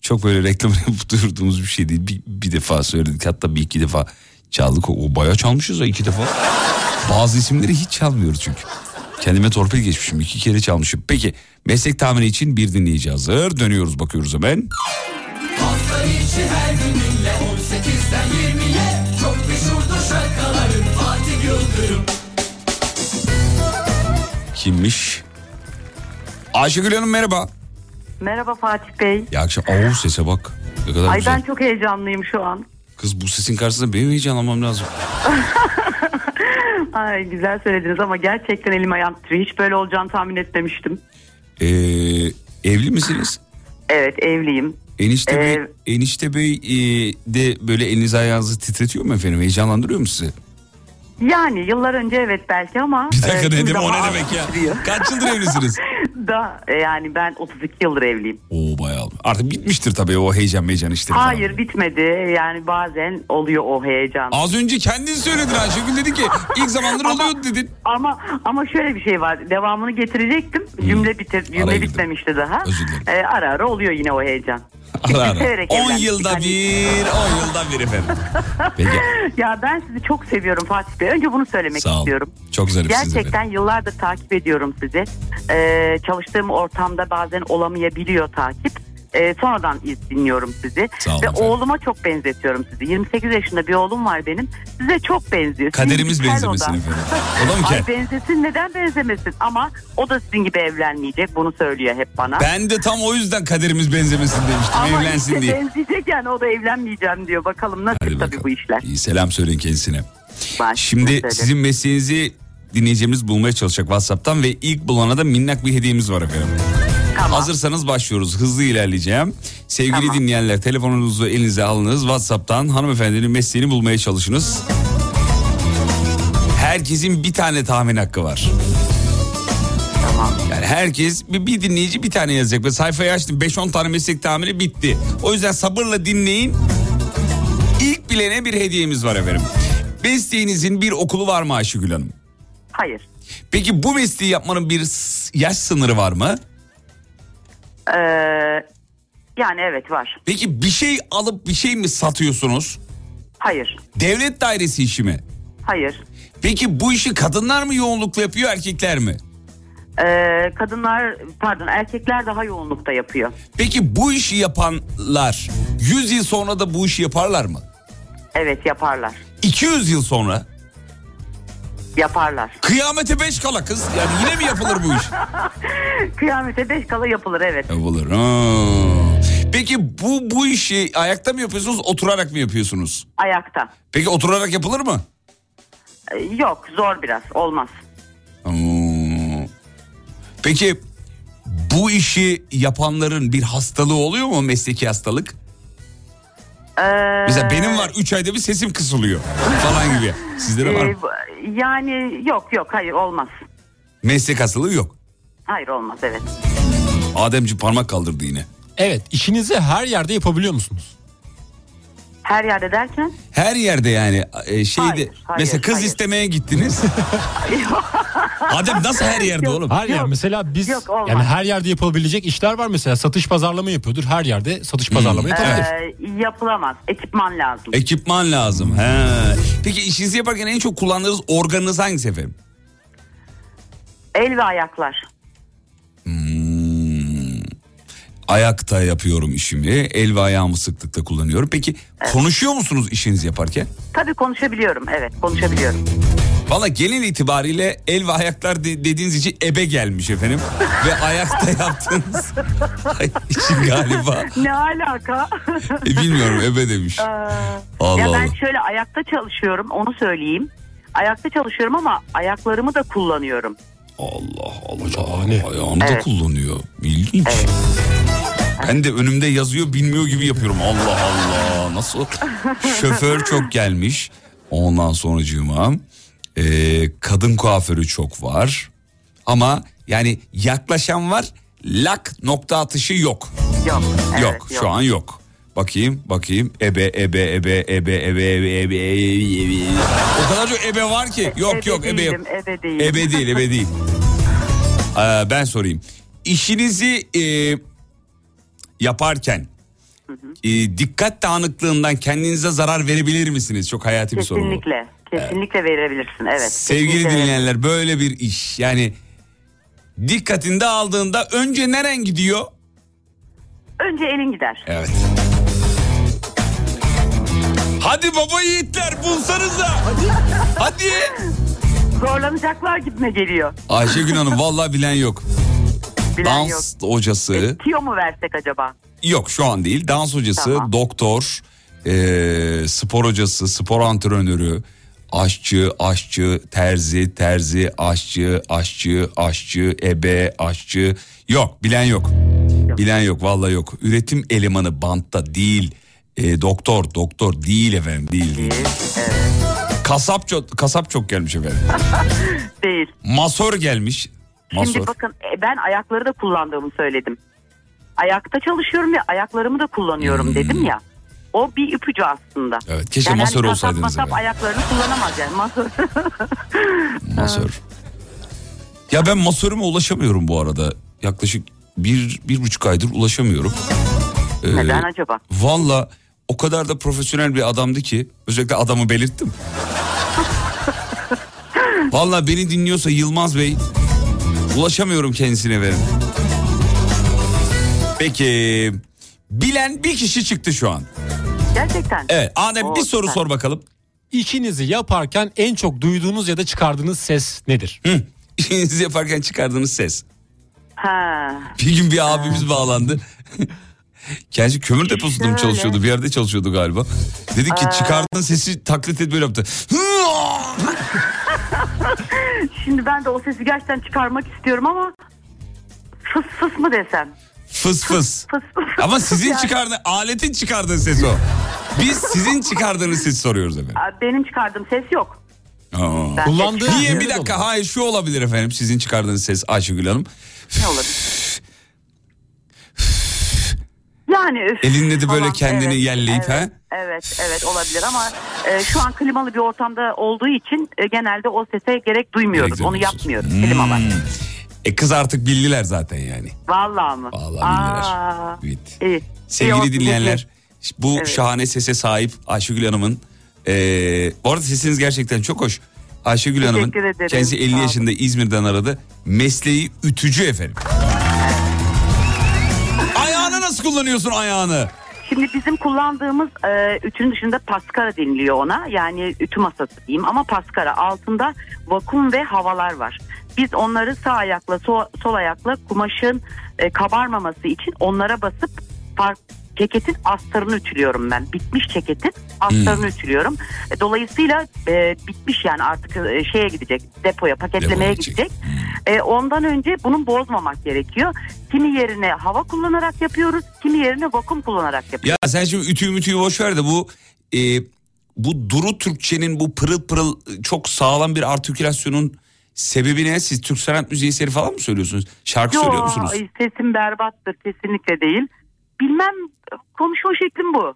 çok böyle reklam duyurduğumuz bir şey değil. Bir, bir defa söyledik hatta bir iki defa çaldık. O, bayağı çalmışız ha iki defa. Bazı isimleri hiç çalmıyoruz çünkü. Kendime torpil geçmişim iki kere çalmışım. Peki meslek tahmini için bir dinleyici hazır. Dönüyoruz bakıyoruz hemen. Hafta içi her gününle 18'den 20'ye Çok meşhurdur şarkıların Fatih Yıldırım Kimmiş? Ayşegül Hanım merhaba. Merhaba Fatih Bey. Ya akşam Oo, sese bak. Ne kadar Ay güzel. ben çok heyecanlıyım şu an. Kız bu sesin karşısında benim heyecanlanmam lazım. Ay güzel söylediniz ama gerçekten elim ayağım titriyor. Hiç böyle olacağını tahmin etmemiştim. Ee, evli misiniz? Evet evliyim. Enişte Ee, Bey, Enişte Bey e, de böyle elinizi ayağınızı titretiyor mu efendim? Heyecanlandırıyor mu sizi? Yani yıllar önce evet belki ama. Bir dakika e, ne şimdi demek o daha ne az demek ya? titriyor. Kaç yıldır evlisiniz? da e, yani ben 32 yıldır evliyim. Oo bayağı. Artık bitmiştir tabii o heyecan heyecan işte. Hayır bitmedi. Yani bazen oluyor o heyecan. Az önce kendin söyledin Ayşegül dedi ki ilk zamanlar oluyor dedin. Ama ama şöyle bir şey var. Devamını getirecektim. Cümle bitir cümle Araya bitmemişti daha. Özür dilerim. E, ara ara oluyor yine o heyecan. Ara ara. Severek 10 evlendik. yılda bir, 10 yılda bir efendim. Peki Ya ben sizi çok seviyorum Fatih Bey. Önce bunu söylemek Sağ ol. istiyorum. çok zarifsiniz Gerçekten efendim. yıllardır takip ediyorum sizi. Ee, çalıştığım ortamda bazen olamayabiliyor takip. Ee, sonradan dinliyorum sizi. Sağ olun Ve efendim. oğluma çok benzetiyorum sizi. 28 yaşında bir oğlum var benim. Size çok benziyor. Sizin Kaderimiz kel benzemesin o da. efendim. O da mı Ay kel? benzesin neden benzemesin ama o da sizin gibi evlenmeyecek bunu söylüyor hep bana. Ben de tam o yüzden kaderimiz benzemesin demiştim ama evlensin işte diye. benzeyecek yani o da evlenmeyeceğim diyor. Bakalım nasıl tabii bu işler. İyi selam söyleyin kendisine. Ben Şimdi söylerim. sizin mesleğinizi dinleyeceğimiz bulmaya çalışacak WhatsApp'tan ve ilk bulana da minnak bir hediyemiz var efendim. Hazırsanız başlıyoruz. Hızlı ilerleyeceğim. Sevgili dinleyenler telefonunuzu elinize alınız. WhatsApp'tan hanımefendinin mesleğini bulmaya çalışınız. Herkesin bir tane tahmin hakkı var. Yani herkes bir, bir dinleyici bir tane yazacak. Ve sayfayı açtım 5-10 tane meslek tahmini bitti. O yüzden sabırla dinleyin. İlk bilene bir hediyemiz var efendim. Mesleğinizin bir okulu var mı Ayşegül Hanım? Hayır. Peki bu mesleği yapmanın bir yaş sınırı var mı? Ee, yani evet var. Peki bir şey alıp bir şey mi satıyorsunuz? Hayır. Devlet dairesi işi mi? Hayır. Peki bu işi kadınlar mı yoğunlukla yapıyor erkekler mi? Ee, kadınlar pardon erkekler daha yoğunlukta yapıyor. Peki bu işi yapanlar 100 yıl sonra da bu işi yaparlar mı? Evet yaparlar. 200 yıl sonra? Yaparlar. Kıyamete 5 kala kız. Yani yine mi yapılır bu iş? Kıyamete beş kala yapılır evet. Yapılır. Ha. Peki bu bu işi ayakta mı yapıyorsunuz oturarak mı yapıyorsunuz? Ayakta. Peki oturarak yapılır mı? Ee, yok zor biraz olmaz. Hmm. Peki bu işi yapanların bir hastalığı oluyor mu mesleki hastalık? Ee, Mesela benim var 3 ayda bir sesim kısılıyor falan gibi. Sizde de var mı? e, bu- yani yok yok hayır olmaz. Meslek hastalığı yok. Hayır olmaz evet. Ademci parmak kaldırdı yine. Evet işinizi her yerde yapabiliyor musunuz? Her yerde derken? Her yerde yani e, şeyde Hayır, hayır, mesela kız hayır. istemeye gittiniz. Adem nasıl her yerde oğlum? Her yer mesela biz Yok, olmaz. yani her yerde yapılabilecek işler var mesela satış pazarlama yapıyordur. Her yerde satış pazarlama yapabilir. Ee, yapılamaz. Ekipman lazım. Ekipman lazım. He. Peki işinizi yaparken en çok kullandığınız organınız hangisi efendim? El ve ayaklar. Ayakta yapıyorum işimi. El ve ayağımı sıklıkla kullanıyorum. Peki konuşuyor musunuz işinizi yaparken? Tabii konuşabiliyorum evet konuşabiliyorum. Valla genel itibariyle el ve ayaklar de- dediğiniz için ebe gelmiş efendim. ve ayakta yaptığınız için galiba. ne alaka? E, bilmiyorum ebe demiş. Ee, Allah ya ben Allah. şöyle ayakta çalışıyorum onu söyleyeyim. Ayakta çalışıyorum ama ayaklarımı da kullanıyorum. Allah Allah. Ayağını da Evet. kullanıyor. İlginç. Ben de önümde yazıyor bilmiyor gibi yapıyorum. Allah Allah. Nasıl? Şoför çok gelmiş. Ondan sonracığıma. Ee, kadın kuaförü çok var. Ama yani yaklaşan var. Lak nokta atışı yok. Yok. yok, şu an yok. Bakayım bakayım ebe ebe ebe ebe ebe ebe ebe ebe. O kadar çok ebe var ki. Yok Ebe yok ebe yok. ebe değilim. Ebe değil ebe değil. Ee, ben sorayım. İşinizi e, yaparken e, dikkat dağınıklığından kendinize zarar verebilir misiniz? Çok hayati bir soru bu. Kesinlikle. Kesinlikle verebilirsin evet. Sevgili Kesinlikle dinleyenler böyle bir iş yani dikkatinde aldığında önce neren gidiyor? Önce elin gider. Evet. Hadi baba yiğitler bulsanıza. Hadi. Hadi. Zorlanacaklar gibime geliyor. Ayşegül Hanım vallahi bilen yok. Bilen Dans hocası. Tiyo mu versek acaba? Yok şu an değil. Dans hocası, doktor, eee, spor hocası, spor antrenörü, aşçı, aşçı, terzi, terzi, aşçı, aşçı, aşçı, ebe, aşçı. Yok bilen yok. yok. Bilen yok vallahi yok. Üretim elemanı bantta değil. E, doktor doktor değil efendim değil. değil. Kasap çok, kasap çok gelmiş efendim. Değil. Masör gelmiş. Masör. Şimdi bakın e, ben ayakları da kullandığımı söyledim. Ayakta çalışıyorum ve ayaklarımı da kullanıyorum dedim ya. O bir ipucu aslında. Hmm. Evet, keşke yani masör hani olsaydınız Kasap efendim. ayaklarını kullanamaz yani masör. Masör. Ya ben masörüme ulaşamıyorum bu arada. Yaklaşık bir, bir buçuk aydır ulaşamıyorum. Ee, Neden acaba? Valla o kadar da profesyonel bir adamdı ki özellikle adamı belirttim. Valla beni dinliyorsa Yılmaz Bey ulaşamıyorum kendisine verin. Peki bilen bir kişi çıktı şu an. Gerçekten. Evet Adem bir Oo, soru süper. sor bakalım. İşinizi yaparken en çok duyduğunuz ya da çıkardığınız ses nedir? Hı. İşinizi yaparken çıkardığınız ses. Ha. Bir gün bir abimiz bağlandı. Kendisi kömür deposunda mı çalışıyordu? Bir yerde çalışıyordu galiba. Dedi ki Aa. çıkardığın sesi taklit et böyle yaptı. Şimdi ben de o sesi gerçekten çıkarmak istiyorum ama fıs fıs mı desem? Fıs fıs. Fıs fıs. Ama sizin Yani- çıkardığı, aletin çıkardığı ses o. Biz sizin çıkardığınız sesi soruyoruz efendim. Benim çıkardığım ses yok. Aa. Ben Kullandığı Niye bir dakika hayır şu olabilir efendim sizin çıkardığınız ses Ayşegül Hanım. Ne olabilir? Yani üf Elinde de böyle falan. kendini Evet, yelleyip evet, ha? Evet evet olabilir ama e, şu an klimalı bir ortamda olduğu için e, genelde o sese gerek duymuyoruz. Gerek Onu yapmıyoruz. Hmm. E kız artık bildiler zaten yani. Vallahi mı? Vallahi bildiler. Evet. iyi. İyi Sevgili olsun, dinleyenler bu Evet. şahane sese sahip Ayşegül Hanım'ın e, bu arada sesiniz gerçekten çok hoş. Ayşegül Hanım'ın ederim. kendisi 50 Sağ olun. yaşında İzmir'den aradı. Mesleği ütücü efendim. Kullanıyorsun ayağını? Şimdi bizim kullandığımız e, ütünün dışında paskara deniliyor ona. Yani ütü masası diyeyim ama paskara altında vakum ve havalar var. Biz onları sağ ayakla sol, sol ayakla kumaşın e, kabarmaması için onlara basıp fark, ceketin astarını ütülüyorum ben. Bitmiş ceketin astarını Hmm. ütülüyorum. E, dolayısıyla e, bitmiş yani artık e, şeye gidecek depoya paketlemeye gidecek. Hmm. E, ondan önce bunun bozmamak gerekiyor. Kimi yerine hava kullanarak yapıyoruz, kimi yerine vakum kullanarak yapıyoruz. Ya sen şimdi ütüyü mütüyü boş ver de bu e, bu Duru Türkçenin bu pırıl pırıl çok sağlam bir artikülasyonun sebebi ne? Siz Türk sanat müziği eseri falan mı söylüyorsunuz? Şarkı Yo, söylüyor musunuz? Sesim berbattır kesinlikle değil. Bilmem konuşma şeklim bu.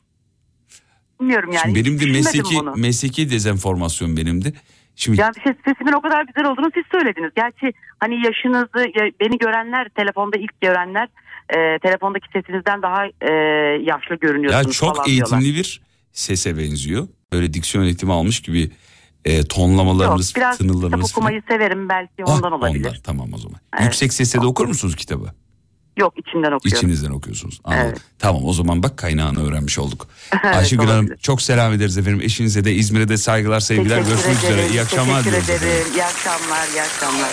Bilmiyorum yani. Şimdi benim de mesleki bunu. mesleki dezenformasyon benim de. Şimdi Yani ses, sesimin o kadar güzel olduğunu siz söylediniz. Gerçi hani yaşınızı ya- beni görenler telefonda ilk görenler e, telefondaki sesinizden daha e, yaşlı ya görünüyorsunuz çok falan eğitimli diyorlar. bir sese benziyor. Böyle diksiyon eğitimi almış gibi e, tonlamalarınız, Yok, biraz kitap tınılarınız falan. okumayı severim belki Ah, ondan olabilir. Onlar tamam o zaman. Evet. Yüksek sesle de okur musunuz kitabı? Yok içimden okuyorum. İçinizden okuyorsunuz. Anladım. Evet. Tamam o zaman bak kaynağını öğrenmiş olduk. Evet, Ayşegül Hanım çok selam ederiz efendim. Eşinize de İzmir'e de saygılar sevgiler. Teşekkür Görüşmek üzere. ederim, İyi akşamlar Teşekkür efendim. ederim. İyi akşamlar, iyi akşamlar.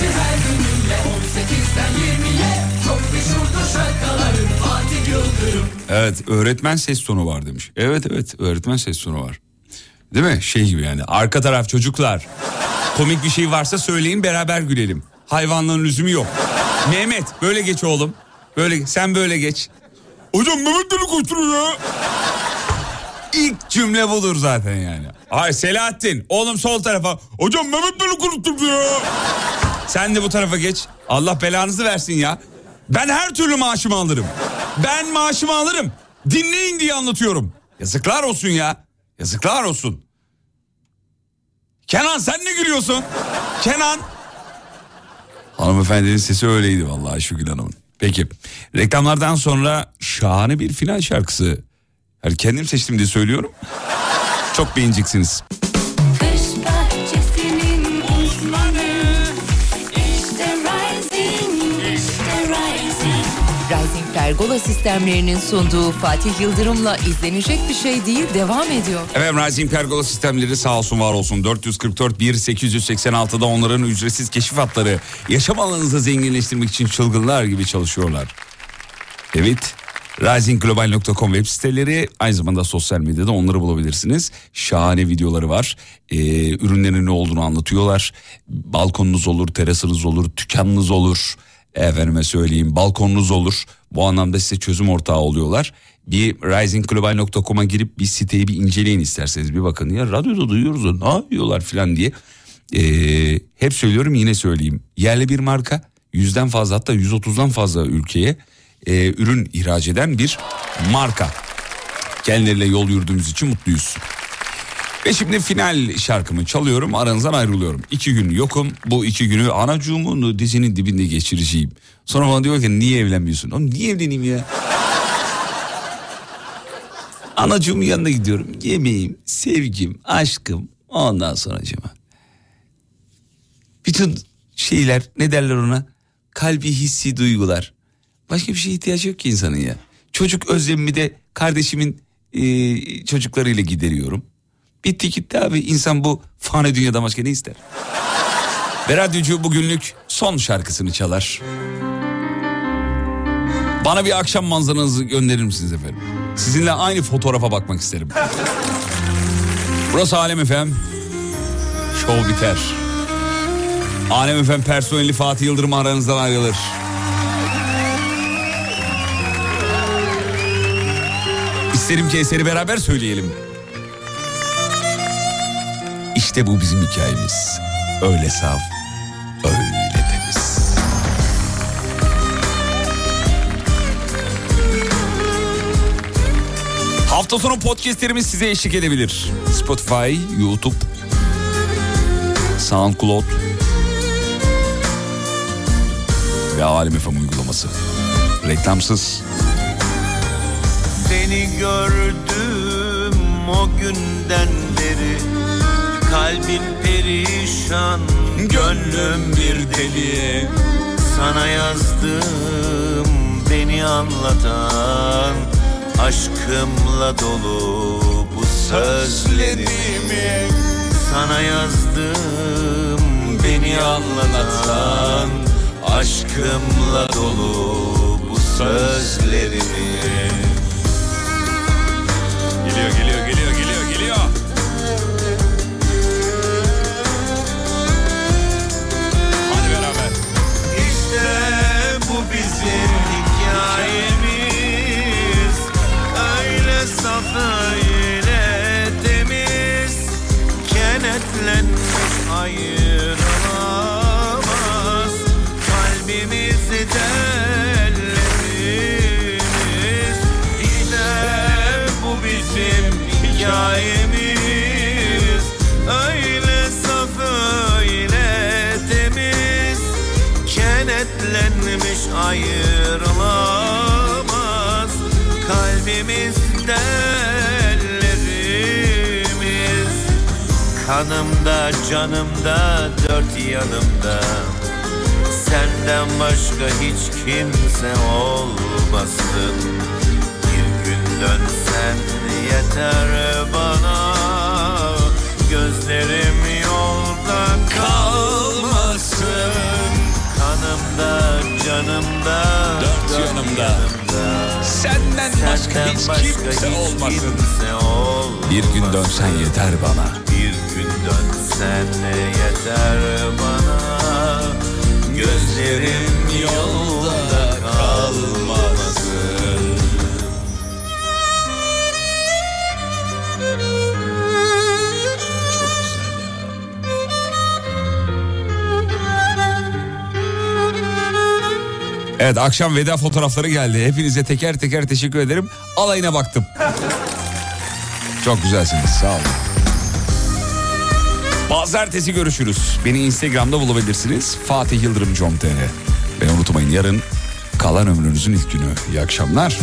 her gününle 18'den 20'ye Çok meşhurdur şarkıların Fatih Yıldırım Evet öğretmen ses tonu var demiş. Evet evet öğretmen ses tonu var. Değil mi? Şey gibi yani arka taraf çocuklar. Komik bir şey varsa söyleyin beraber gülelim. Hayvanlığın lüzumu yok. Mehmet böyle geç oğlum. Böyle sen böyle geç. Hocam Mehmet beni koşturuyor ya. İlk cümle budur zaten yani. Hayır Selahattin oğlum sol tarafa. Hocam Mehmet beni koşturuyor. Sen de bu tarafa geç. Allah belanızı versin ya. Ben her türlü maaşımı alırım. Ben maaşımı alırım. Dinleyin diye anlatıyorum. Yazıklar olsun ya. Yazıklar olsun. Kenan sen ne gülüyorsun? Kenan. Hanımefendinin sesi öyleydi vallahi Şükür Hanım'ın. Peki reklamlardan sonra şahane bir final şarkısı. Yani kendim seçtim diye söylüyorum. Çok beğeneceksiniz. Pergola sistemlerinin sunduğu Fatih Yıldırım'la izlenecek bir şey değil devam ediyor. Efendim Rising Pergola sistemleri sağ olsun var olsun 444 1886'da onların ücretsiz keşif hatları yaşam alanınızı zenginleştirmek için çılgınlar gibi çalışıyorlar. Evet risingglobal.com web siteleri aynı zamanda sosyal medyada onları bulabilirsiniz. Şahane videoları var. Ee, ürünlerin ne olduğunu anlatıyorlar. Balkonunuz olur, terasınız olur, dükkanınız olur. Efendime söyleyeyim balkonunuz olur. Bu anlamda size çözüm ortağı oluyorlar. Bir risingglobal.com'a girip bir siteyi bir inceleyin isterseniz bir bakın. Ya radyoda duyuyoruz da ne yapıyorlar falan diye. Ee, hep söylüyorum yine söyleyeyim. Yerli bir marka yüzden fazla hatta 130'dan fazla ülkeye e, ürün ihraç eden bir marka. Kendileriyle yol yürüdüğümüz için mutluyuz. Ve şimdi final şarkımı çalıyorum aranızdan ayrılıyorum. İki gün yokum bu iki günü anacığımın dizinin dibinde geçireceğim. Sonra bana diyor ki niye evlenmiyorsun? Oğlum niye evleneyim ya? Anacığımın yanına gidiyorum. Yemeğim, sevgim, aşkım ondan sonra Bütün şeyler ne derler ona? Kalbi hissi duygular. Başka bir şeye ihtiyaç yok ki insanın ya. Çocuk özlemimi de kardeşimin e, çocuklarıyla gideriyorum. Bitti gitti abi insan bu fani dünyada başka ne ister? Ve radyocu bugünlük son şarkısını çalar. Bana bir akşam manzaranızı gönderir misiniz efendim? Sizinle aynı fotoğrafa bakmak isterim. Burası Alem efem. Şov biter. Alem efem personeli Fatih Yıldırım aranızdan ayrılır. İsterim ki eseri beraber söyleyelim. İşte bu bizim hikayemiz. Öyle saf, Hafta sonu podcastlerimiz size eşlik edebilir. Spotify, YouTube, SoundCloud ve Alem FM uygulaması. Reklamsız. Seni gördüm o günden beri Kalbim perişan, gönlüm bir deli Sana yazdım beni anlatan Aşkımla dolu bu sözlerimi Sana yazdım beni anlatan Aşkımla dolu bu sözlerimi Geliyor geliyor geliyor geliyor geliyor. Hadi beraber. İşte bu bizim Öyle saf öyle temiz. Kenetlenmiş ayıramaz Kalbimizi tellerimiz İşte bu bizim hikayemiz. Öyle saf öyle temiz. Kenetlenmiş ayrılamaz. Kalbimiz Kanımda canımda dört yanımda Senden başka hiç kimse olmasın Bir gün dönsen yeter bana Gözlerim yolda kalmasın Kanımda canımda Dört yanımda. Senden başka hiç kimse olmasın. Bir gün dönsen yeter bana. Dönsen yeter bana Gözlerim yolda kalmasın Evet akşam veda fotoğrafları geldi. Hepinize teker teker teşekkür ederim. Alayına baktım. Çok güzelsiniz sağ olun. Pazartesi görüşürüz. Beni Instagram'da bulabilirsiniz. Fatih Yıldırım com.tr Ve unutmayın yarın kalan ömrünüzün ilk günü. İyi akşamlar.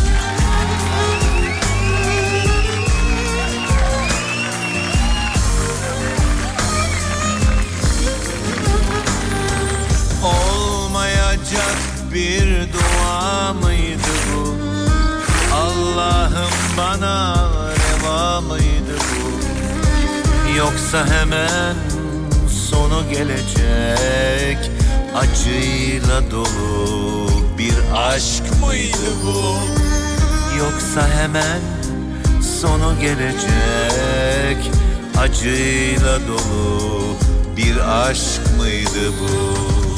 Olmayacak bir dua mıydı bu? Allah'ım bana reva mıydı? Yoksa hemen sonu gelecek acıyla dolu bir aşk mıydı bu? Yoksa hemen sonu gelecek acıyla dolu bir aşk mıydı bu?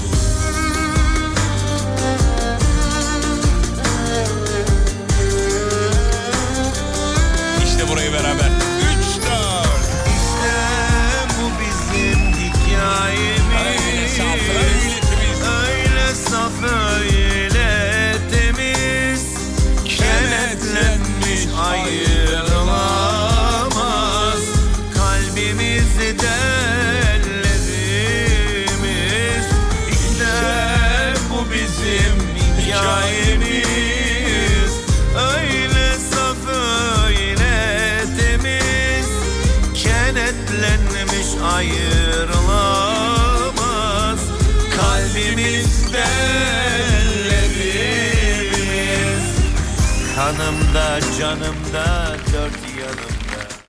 Kanımda canımda